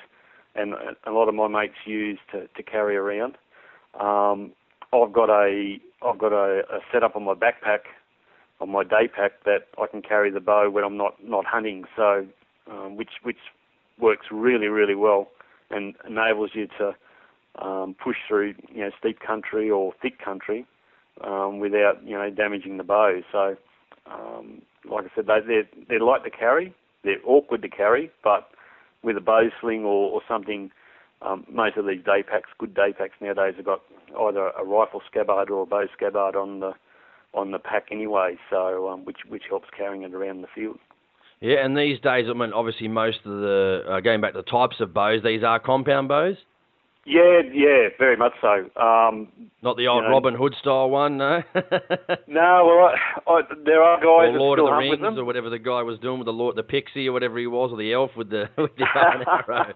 and a lot of my mates use to, to carry around. Um, I've got a I've got a, a setup on my backpack, on my day pack that I can carry the bow when I'm not not hunting. So, um, which which works really really well and enables you to um, push through you know steep country or thick country um, without you know damaging the bow. So, um, like I said, they, they're they're light to carry, they're awkward to carry, but with a bow sling or, or something, um, most of these day packs, good day packs nowadays, have got either a rifle scabbard or a bow scabbard on the on the pack anyway, so um, which which helps carrying it around the field. Yeah, and these days, I mean, obviously most of the uh, going back to the types of bows, these are compound bows, Yeah, yeah, very much so. Um, not the old You know- Robin Hood style one, no. no, well, I, I, there are or guys that Lord of the Rings, them. or whatever the guy was doing with the Lord, the pixie, or whatever he was, or the elf with the with the arrow.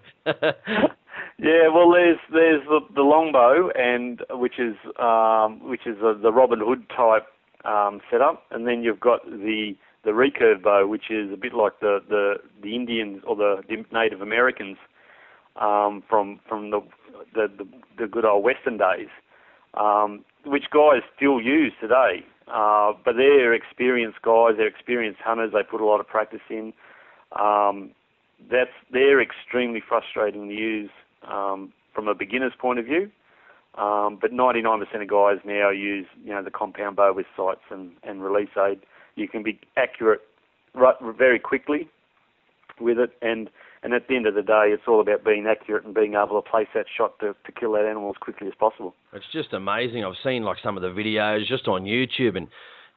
yeah, well, there's there's the, the longbow, and which is um, which is the, the Robin Hood type um, setup, and then you've got the the recurve bow, which is a bit like the the, the Indians or the, the Native Americans um, from from the, the the the good old Western days. Um, which guys still use today. Uh, but they're experienced guys, they're experienced hunters. They put a lot of practice in. Um, that's they're extremely frustrating to use um, from a beginner's point of view. Um, but 99% of guys now use you know the compound bow with sights and, and release aid. You can be accurate right, very quickly with it, and and at the end of the day, it's all about being accurate and being able to place that shot to, to kill that animal as quickly as possible. It's just amazing. I've seen like some of the videos just on YouTube and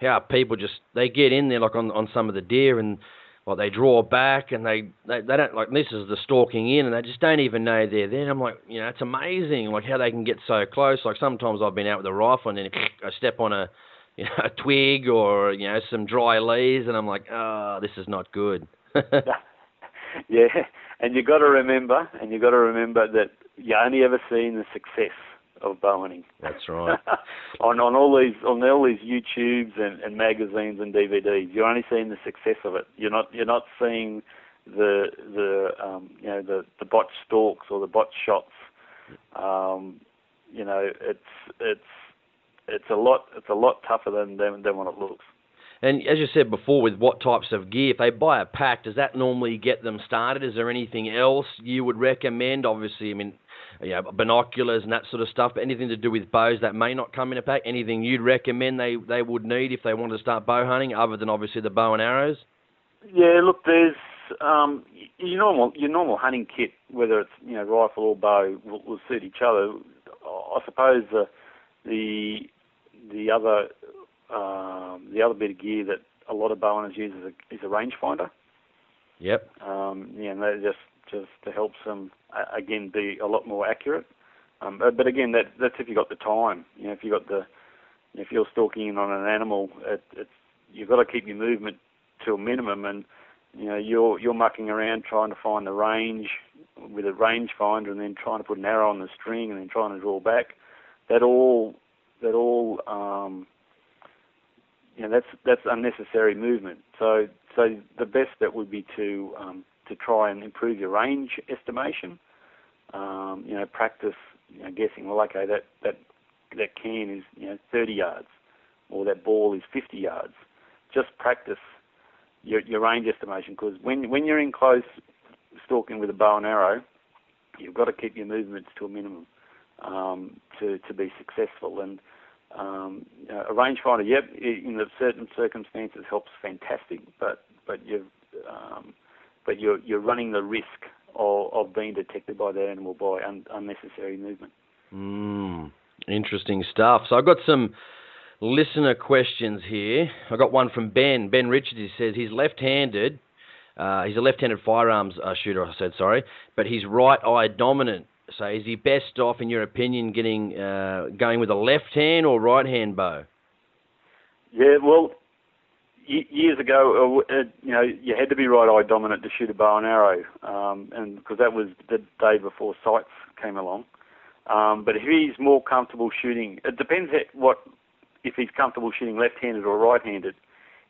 how people just they get in there like on on some of the deer and like they draw back and they, they they don't like this is the stalking in and they just don't even know they're there. I'm like, you know, it's amazing like how they can get so close. Like sometimes I've been out with a rifle and then I step on a you know a twig or you know some dry leaves and I'm like, oh, this is not good. yeah, and you got to remember, and you got to remember that you only ever seen the success of bow hunting. That's right. on on all these on all these YouTubes and, and magazines and DVDs, you're only seeing the success of it. You're not you're not seeing the the um, you know the the botch stalks or the botch shots. Um, you know, it's it's it's a lot it's a lot tougher than than, than what it looks. And as you said before, with what types of gear, if they buy a pack, does that normally get them started? Is there anything else you would recommend? Obviously, I mean, you know, binoculars and that sort of stuff, but anything to do with bows that may not come in a pack, anything you'd recommend they, they would need if they want to start bow hunting, other than obviously the bow and arrows? Yeah, look, there's um, your normal your normal hunting kit, whether it's you know rifle or bow, will, will suit each other. I suppose the the the other um, the other bit of gear that a lot of bow hunters use is a, is a rangefinder. Yep. Um, yeah, and that just just to help them again be a lot more accurate. Um, but, but again, that that's if you got the time. You know, if you got the if you're stalking in on an animal, it, it's you've got to keep your movement to a minimum, and you know you're you're mucking around trying to find the range with a range finder, and then trying to put an arrow on the string, and then trying to draw back. That all that all um, you know that's that's unnecessary movement. So so the best bet would be to um, to try and improve your range estimation. Um, you know, practice you know, guessing. Well, okay, that that that can is you know 30 yards, or that ball is 50 yards. Just practice your your range estimation because when when you're in close stalking with a bow and arrow, you've got to keep your movements to a minimum um, to to be successful. And um, a rangefinder, yep, in the certain circumstances helps fantastic, but but you've um, but you're you're running the risk of, of being detected by that animal by un, unnecessary movement. Mm, interesting stuff. So I've got some listener questions here. I got one from Ben. Ben Richards. He says he's left-handed. Uh, he's a left-handed firearms uh, shooter. I said sorry, but he's right eye dominant. So is he best off, in your opinion, getting uh, going with a left hand or right hand bow? Yeah, well, years ago, uh, uh, you know, you had to be right eye dominant to shoot a bow and arrow, um, and because that was the day before sights came along. Um, but if he's more comfortable shooting, it depends what if he's comfortable shooting left-handed or right-handed.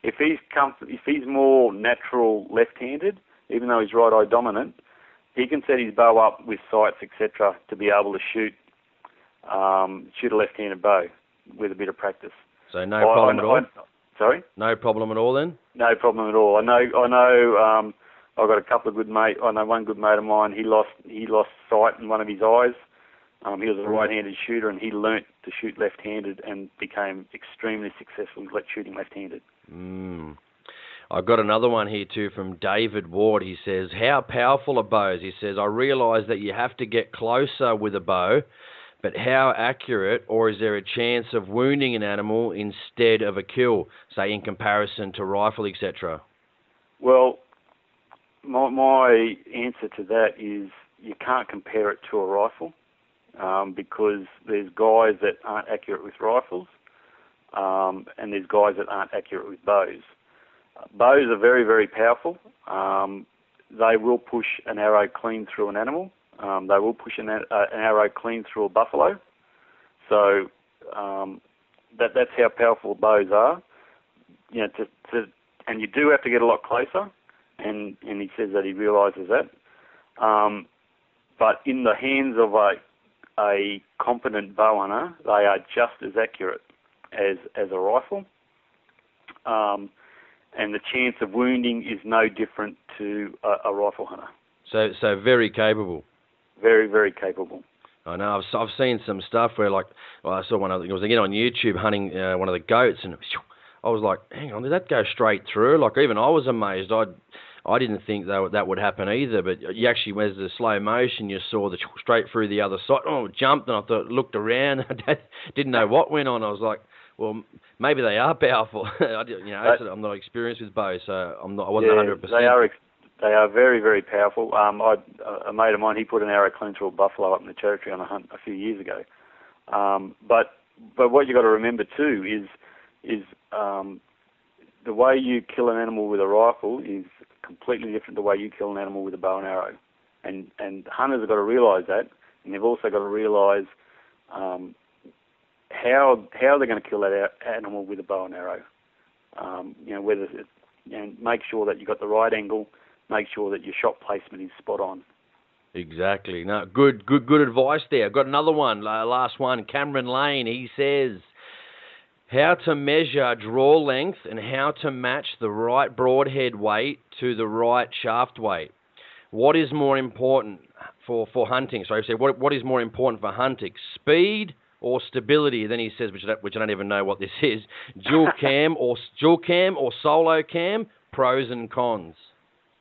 If he's com- if he's more natural left-handed, even though he's right eye dominant, he can set his bow up with sights, etc., to be able to shoot um, shoot a left-handed bow with a bit of practice. So no problem I, at all. I, sorry. No problem at all then. No problem at all. I know. I know. Um, I've got a couple of good mate. I know one good mate of mine. He lost. He lost sight in one of his eyes. Um, he was a right-handed shooter, and he learnt to shoot left-handed and became extremely successful shooting left-handed. Mm. I've got another one here too from David Ward. He says, How powerful are bows? He says, I realise that you have to get closer with a bow, but how accurate, or is there a chance of wounding an animal instead of a kill, say in comparison to rifle, etc.? Well, my, my answer to that is you can't compare it to a rifle um, because there's guys that aren't accurate with rifles um, and there's guys that aren't accurate with bows. Bows are very, very powerful. Um, they will push an arrow clean through an animal. Um, they will push an, uh, an, arrow clean through a buffalo. So um, that, that's how powerful bows are. You know, to, to, and you do have to get a lot closer. And, and he says that he realises that. Um, but in the hands of a a competent bow hunter, they are just as accurate as as a rifle. Um, and the chance of wounding is no different to a, a rifle hunter. So, so very capable. Very, very capable. I know. I've, I've seen some stuff where, like, well, I saw one of the, it was again on YouTube hunting uh, one of the goats, and I was like, hang on, did that go straight through? Like, even I was amazed. I I didn't think that that would happen either. But you actually, as the slow motion, you saw the straight through the other side. Oh, jumped, and I thought, looked around, didn't know what went on. I was like, well, maybe they are powerful. I, you know, I'm not experienced with bows, so I'm not. I wasn't 100. percent They are. They are very, very powerful. Um, I, a mate of mine, he put an arrow clean through a buffalo up in the territory on a hunt a few years ago. Um, but but what you got to remember too is is um, the way you kill an animal with a rifle is completely different to the way you kill an animal with a bow and arrow. And and hunters have got to realise that, and they've also got to realise um, how how they're going to kill that animal with a bow and arrow. Um, you know whether it, and make sure that you've got the right angle, make sure that your shot placement is spot on. Exactly. No, good, good, good advice there. Got another one. Last one. Cameron Lane. He says how to measure draw length and how to match the right broadhead weight to the right shaft weight. What is more important for, for hunting? So I said, what, what is more important for hunting? Speed or stability. Then he says, which I, which I don't even know what this is, dual cam or dual cam or solo cam, pros and cons.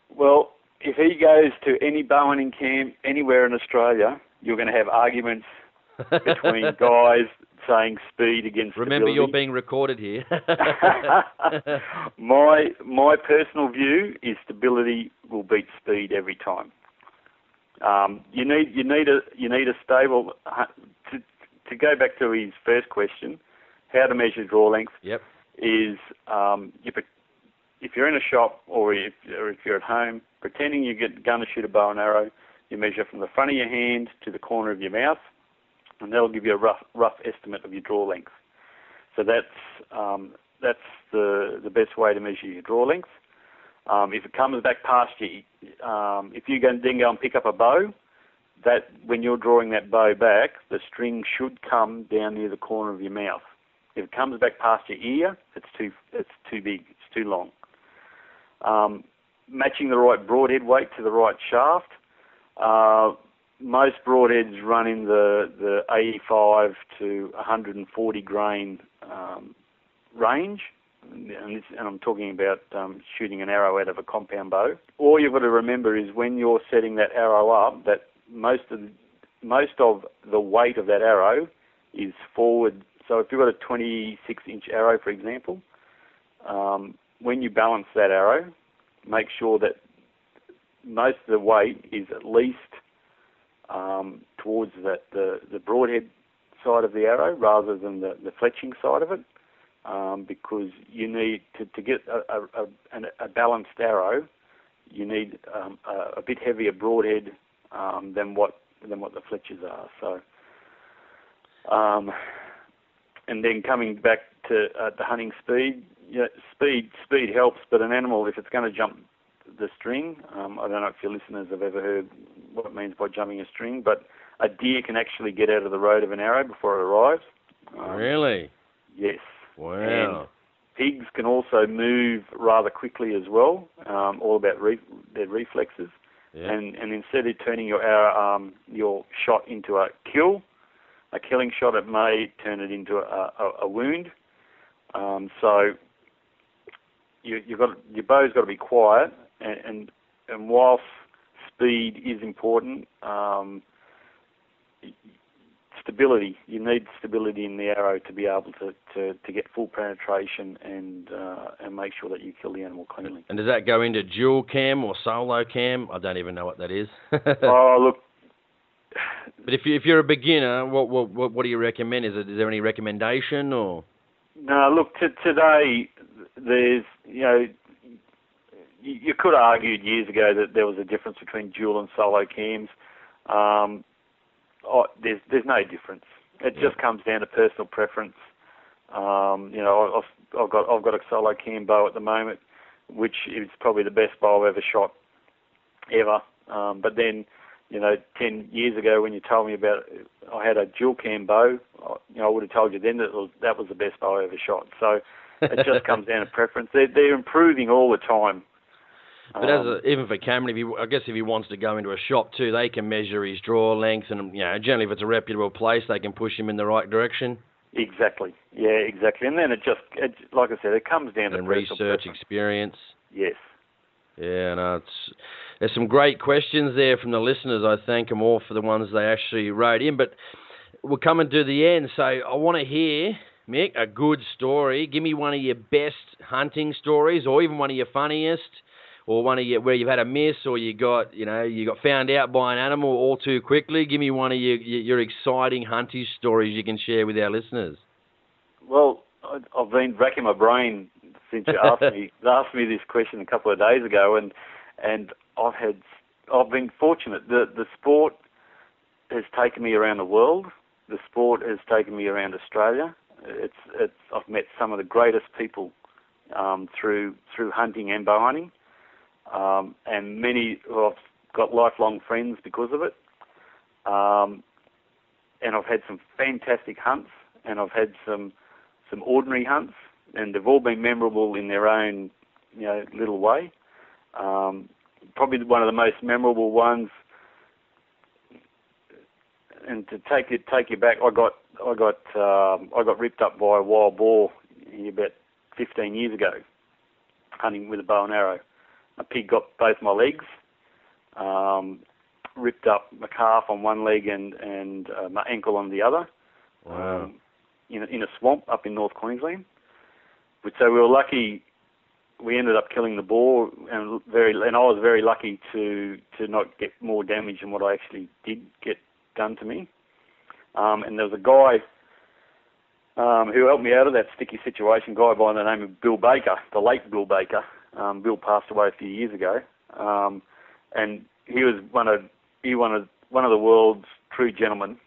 Well, if he goes to any bow hunting camp anywhere in Australia, you're going to have arguments between guys saying speed against. Remember, stability. you're being recorded here. my my personal view is stability will beat speed every time. Um, you need you need a you need a stable to go back to his first question, how to measure draw length yep. is um, if, if you're in a shop or if, or if you're at home, pretending you're going to shoot a bow and arrow, you measure from the front of your hand to the corner of your mouth, and that'll give you a rough rough estimate of your draw length. So that's um, that's the the best way to measure your draw length. Um, if it comes back past you, um, if you go, then go and pick up a bow, that when you're drawing that bow back, the string should come down near the corner of your mouth. If it comes back past your ear, it's too it's too big, it's too long. Um, matching the right broadhead weight to the right shaft. Uh, most broadheads run in the, the 85 to 140 grain um, range, and, this, and, I'm talking about um, shooting an arrow out of a compound bow. All you've got to remember is when you're setting that arrow up, that most of the, most of the weight of that arrow is forward. So if you've got a 26 inch arrow, for example, um, when you balance that arrow, make sure that most of the weight is at least um, towards the, the, the, broadhead side of the arrow rather than the, the fletching side of it, um, because you need to, to get a, a, a, a balanced arrow, you need um, a, a, bit heavier broadhead um, than what than what the Fletchers are. So, um, and then coming back to uh, the hunting speed, yeah, speed speed helps, but an animal if it's going to jump the string, um, I don't know if your listeners have ever heard what it means by jumping a string, but a deer can actually get out of the road of an arrow before it arrives. Um, really? Yes. Wow. And pigs can also move rather quickly as well, um, all about re- their reflexes. Yeah. And and instead of turning your um, your shot into a kill, a killing shot, it may turn it into a, a, a wound. Um, so you, you've got your bow's got to be quiet, and, and and whilst speed is important, um, stability. You need stability in the arrow to be able to, to, to get full penetration and uh, and make sure that you kill the animal cleanly. And does that go into dual cam or solo cam? I don't even know what that is. oh look. But if you if you're a beginner, what what what do you recommend? Is, it, is there any recommendation or? No, look. T- today, there's you know you, you could have argued years ago that there was a difference between dual and solo cams. Um, oh, there's there's no difference. It yeah. just comes down to personal preference. Um, you know, I've, I've got I've got a solo cam bow at the moment, which is probably the best bow I've ever shot, ever. Um, but then you know, ten years ago when you told me about, I had a dual cam bow. You know, I would have told you then that was, that was the best bow I ever shot. So it just comes down to preference. They're, they're improving all the time. But um, as a, even for Cameron, if he, I guess if he wants to go into a shop too, they can measure his draw length, and you know, generally if it's a reputable place, they can push him in the right direction. Exactly. Yeah, exactly. And then it just, it, like I said, it comes down and to research experience. Yes. Yeah, no, it's there's some great questions there from the listeners. I thank them all for the ones they actually wrote in. But we're coming to the end, so I want to hear Mick a good story. Give me one of your best hunting stories, or even one of your funniest or one of you where you've had a miss or you got you know you got found out by an animal all too quickly. Give me one of your your exciting hunting stories you can share with our listeners. Well, I've been racking my brain since you asked me asked me this question a couple of days ago, and and I've had I've been fortunate. The the sport has taken me around the world. The sport has taken me around Australia. It's it's I've met some of the greatest people um, through through hunting and bow hunting um, and many who I've got lifelong friends because of it. Um, and I've had some fantastic hunts, and I've had some some ordinary hunts, and they've all been memorable in their own you know little way. Um, probably one of the most memorable ones. And to take it take you back, I got I got um, I got ripped up by a wild boar about 15 years ago, hunting with a bow and arrow a pig got both my legs, um, ripped up my calf on one leg and and uh, my ankle on the other. Wow. Um, in a, in a swamp up in North Queensland. But so we were lucky. We ended up killing the boar, and very and I was very lucky to to not get more damage than what I actually did get done to me. Um, and there was a guy um, who helped me out of that sticky situation, guy by the name of Bill Baker, the late Bill Baker, um, Bill passed away a few years ago, um, and he was one of he one of one of the world's true gentlemen.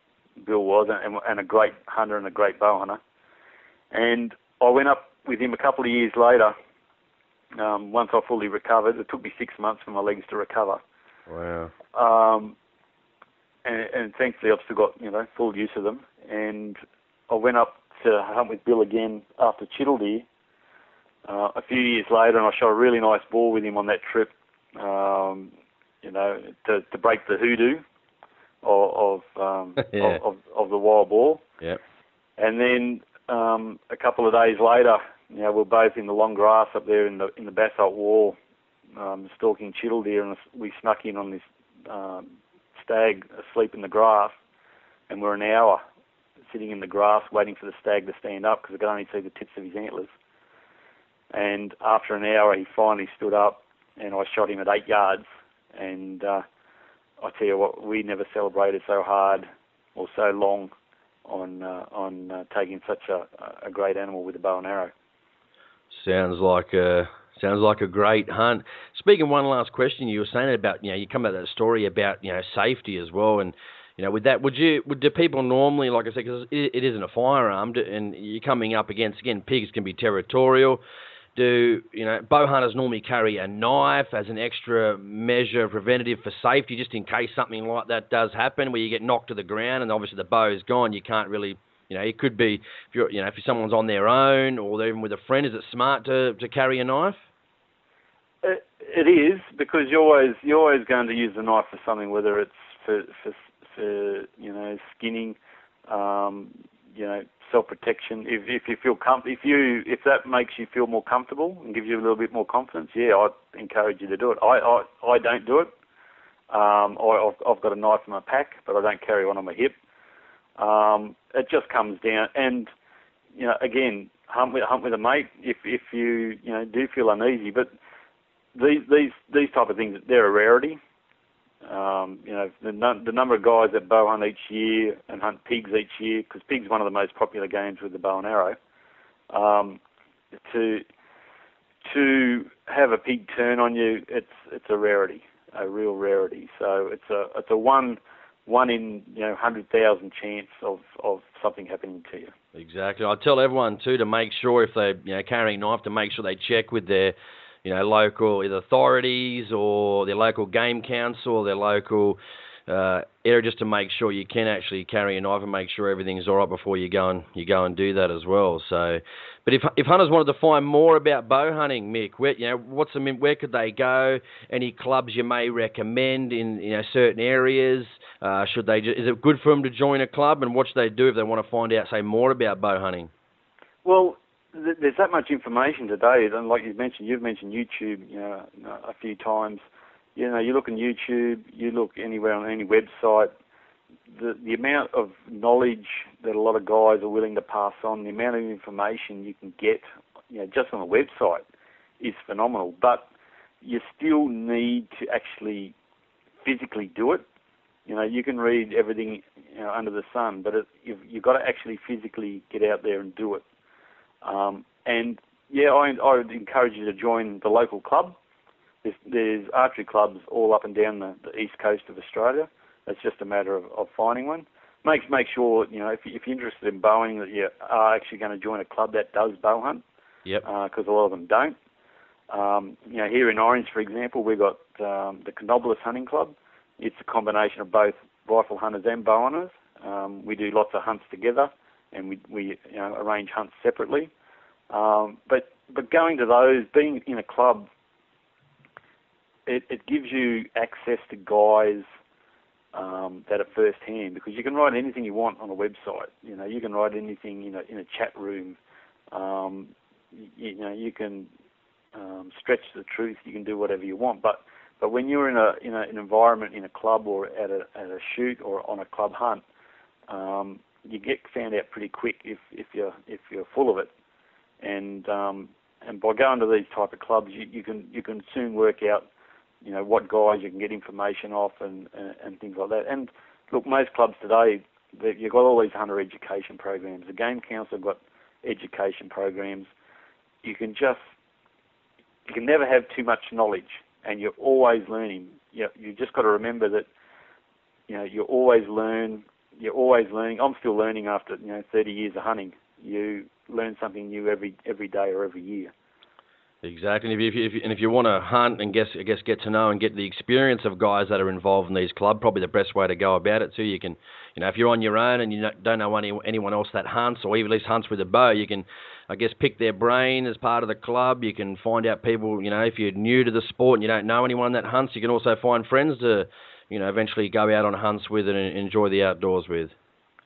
Bill was, and, and a great hunter and a great bow hunter. And I went up with him a couple of years later. Um, once I fully recovered, it took me six months for my legs to recover. Wow. Um, and, and thankfully, I've still got you know full use of them. And I went up to hunt with Bill again after chital deer, uh, a few years later, and I shot a really nice ball with him on that trip. Um, you know, to, to break the hoodoo of of, um, yeah. of, of, of the wild boar. Yep. And then um, a couple of days later, you know, we're both in the long grass up there in the in the basalt wall, um, stalking chital deer, and we snuck in on this um, stag asleep in the grass, and we're an hour sitting in the grass waiting for the stag to stand up because I could only see the tips of his antlers. And after an hour, he finally stood up, and I shot him at eight yards. And uh, I tell you what, we never celebrated so hard or so long on uh, on uh, taking such a, a great animal with a bow and arrow. Sounds like a sounds like a great hunt. Speaking one last question, you were saying about you know you come at that story about you know safety as well, and you know with that would you would do people normally like I said because it, it isn't a firearm and you're coming up against again pigs can be territorial do you know bow hunters normally carry a knife as an extra measure preventative for safety just in case something like that does happen where you get knocked to the ground and obviously the bow is gone. You can't really you know it could be if you're you know if someone's on their own or even with a friend is it smart to to carry a knife? It, it is because you're always you're always going to use the knife for something whether it's for for, for you know skinning um, you know self protection. If if you feel com- if you if that makes you feel more comfortable and gives you a little bit more confidence, yeah, I'd encourage you to do it. I I, I don't do it. Um, I, I've, I've got a knife in my pack, but I don't carry one on my hip. Um, it just comes down, and you know, again, hunt with hunt with a mate if if you you know do feel uneasy. But these these these type of things, they're a rarity. Um, you know, the, the number of guys that bow hunt each year and hunt pigs each year, because pigs one of the most popular games with the bow and arrow. Um, to to have a pig turn on you, it's it's a rarity, a real rarity. So it's a it's a one one in you know hundred thousand chance of of something happening to you. Exactly. I tell everyone too to make sure if they you know carrying a knife to make sure they check with their you know, local either authorities or their local game council, or their local uh, area just to make sure you can actually carry a knife and make sure everything's all right before you go and you go and do that as well. So, but if if hunters wanted to find more about bow hunting, Mick, where you know what's the where could they go? Any clubs you may recommend in you know certain areas? Uh, should they? Is it good for them to join a club? And what should they do if they want to find out, say, more about bow hunting? Well, there's that much information today, and like you mentioned, you've mentioned YouTube, you know, a few times. You know, you look on YouTube, you look anywhere on any website. The the amount of knowledge that a lot of guys are willing to pass on, the amount of information you can get, you know, just on a website, is phenomenal. But you still need to actually physically do it. You know, you can read everything you know, under the sun, but it, you've, you've got to actually physically get out there and do it. Um, and yeah, I, I would encourage you to join the local club. There's, there's archery clubs all up and down the, the east coast of Australia. It's just a matter of, of finding one. Make make sure you know if, if you're interested in bowing that you are actually going to join a club that does bow hunt. Yep. Because uh, a lot of them don't. Um, you know, here in Orange, for example, we've got um, the Canobolas Hunting Club. It's a combination of both rifle hunters and bow hunters. Um, we do lots of hunts together and we we you know, arrange hunts separately. Um, but but going to those, being in a club, it, it gives you access to guys um, that are first hand because you can write anything you want on a website. You know, you can write anything in a in a chat room. Um, you, you know, you can um, stretch the truth. You can do whatever you want. But but when you're in a in a, an environment in a club or at a at a shoot or on a club hunt, um, you get found out pretty quick if if you're if you're full of it, and um, and by going to these type of clubs, you, you can you can soon work out, you know, what guys you can get information off and and, and things like that. And look, most clubs today, you've got all these hunter education programs. The Game Council have got education programs. You can just you can never have too much knowledge, and you're always learning. You you just got to remember that you know you always learn you're always learning. I'm still learning after you know 30 years of hunting. You learn something new every every day or every year. Exactly, and if you, if you, and if you want to hunt and guess, I guess get to know and get the experience of guys that are involved in these clubs, probably the best way to go about it too. You can, you know, if you're on your own and you don't know any, anyone else that hunts or even at least hunts with a bow, you can, I guess, pick their brain as part of the club. You can find out people, you know, if you're new to the sport and you don't know anyone that hunts, you can also find friends to you know, eventually go out on hunts with and enjoy the outdoors with.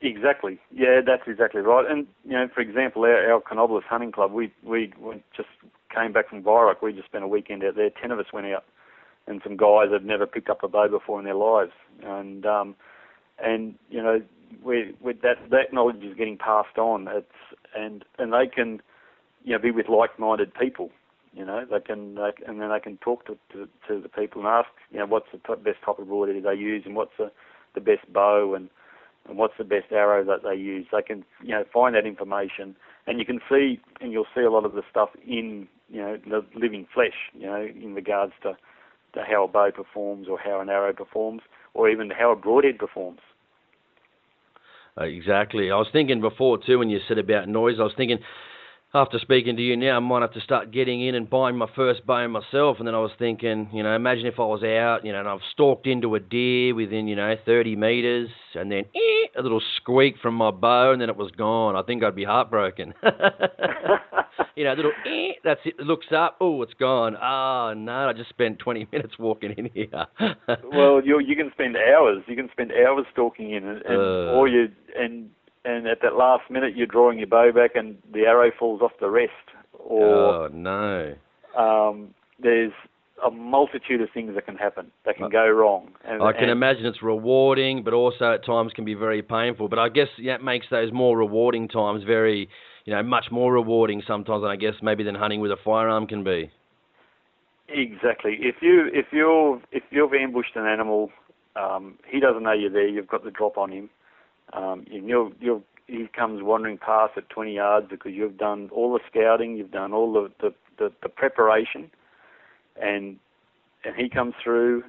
Exactly. Yeah, that's exactly right. And you know, for example, our, our Canobolas Hunting Club, we, we we just came back from Viroq. We just spent a weekend out there. Ten of us went out, and some guys had never picked up a bow before in their lives. And um, and you know, we, we that that knowledge is getting passed on. It's and and they can, you know, be with like-minded people. You know, they can, they, and then they can talk to, to, to the people and ask, you know, what's the t- best type of broadhead they use, and what's the, the best bow, and, and what's the best arrow that they use. They can, you know, find that information, and you can see, and you'll see a lot of the stuff in, you know, the living flesh, you know, in regards to, to how a bow performs, or how an arrow performs, or even how a broadhead performs. Uh, exactly. I was thinking before too when you said about noise. I was thinking after speaking to you now, I might have to start getting in and buying my first bow myself. And then I was thinking, you know, imagine if I was out, you know, and I've stalked into a deer within, you know, 30 metres, and then eh, a little squeak from my bow, and then it was gone. I think I'd be heartbroken. you know, a little eh, that's it. Looks up, oh, it's gone. Oh no, I just spent 20 minutes walking in here. well, you you can spend hours. You can spend hours stalking in, and, and uh, or you and and at that last minute you're drawing your bow back and the arrow falls off the rest. Or oh no. Um, there's a multitude of things that can happen that can go wrong. And, I can and imagine it's rewarding, but also at times can be very painful. But I guess that makes those more rewarding times very, you know, much more rewarding sometimes. I guess maybe than hunting with a firearm can be. Exactly. If you if you're if you've ambushed an animal, um, he doesn't know you're there. You've got the drop on him. Um, you'll, you'll, he comes wandering past at 20 yards because you've done all the scouting, you've done all the, the, the, the preparation, and and he comes through.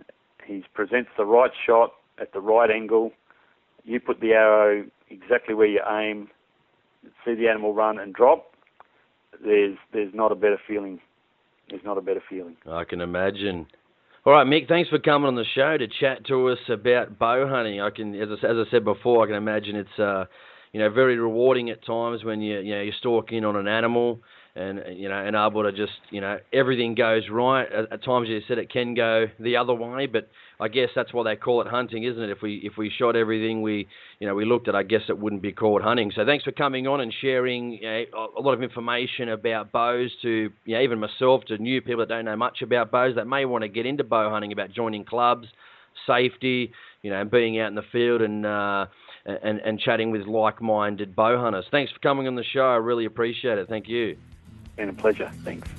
He presents the right shot at the right angle. You put the arrow exactly where you aim. See the animal run and drop. There's there's not a better feeling. There's not a better feeling. I can imagine. All right, Mick. Thanks for coming on the show to chat to us about bow hunting. I can, as I, as I said before, I can imagine it's uh, you know very rewarding at times when you you know you're stalking on an animal and you know and able to just you know everything goes right. At, times you said it can go the other way, but I guess that's why they call it hunting, isn't it? If we if we shot everything we you know we looked at, I guess it wouldn't be called hunting. So thanks for coming on and sharing you know, a lot of information about bows to you know, even myself to new people that don't know much about bows that may want to get into bow hunting about joining clubs, safety, you know, and being out in the field and. Uh, and, and chatting with like-minded bow hunters. Thanks for coming on the show. I really appreciate it. Thank you. Been a pleasure. Thanks.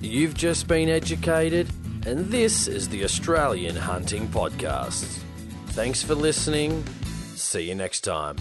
You've just been educated, and this is the Australian Hunting Podcast. Thanks for listening. See you next time.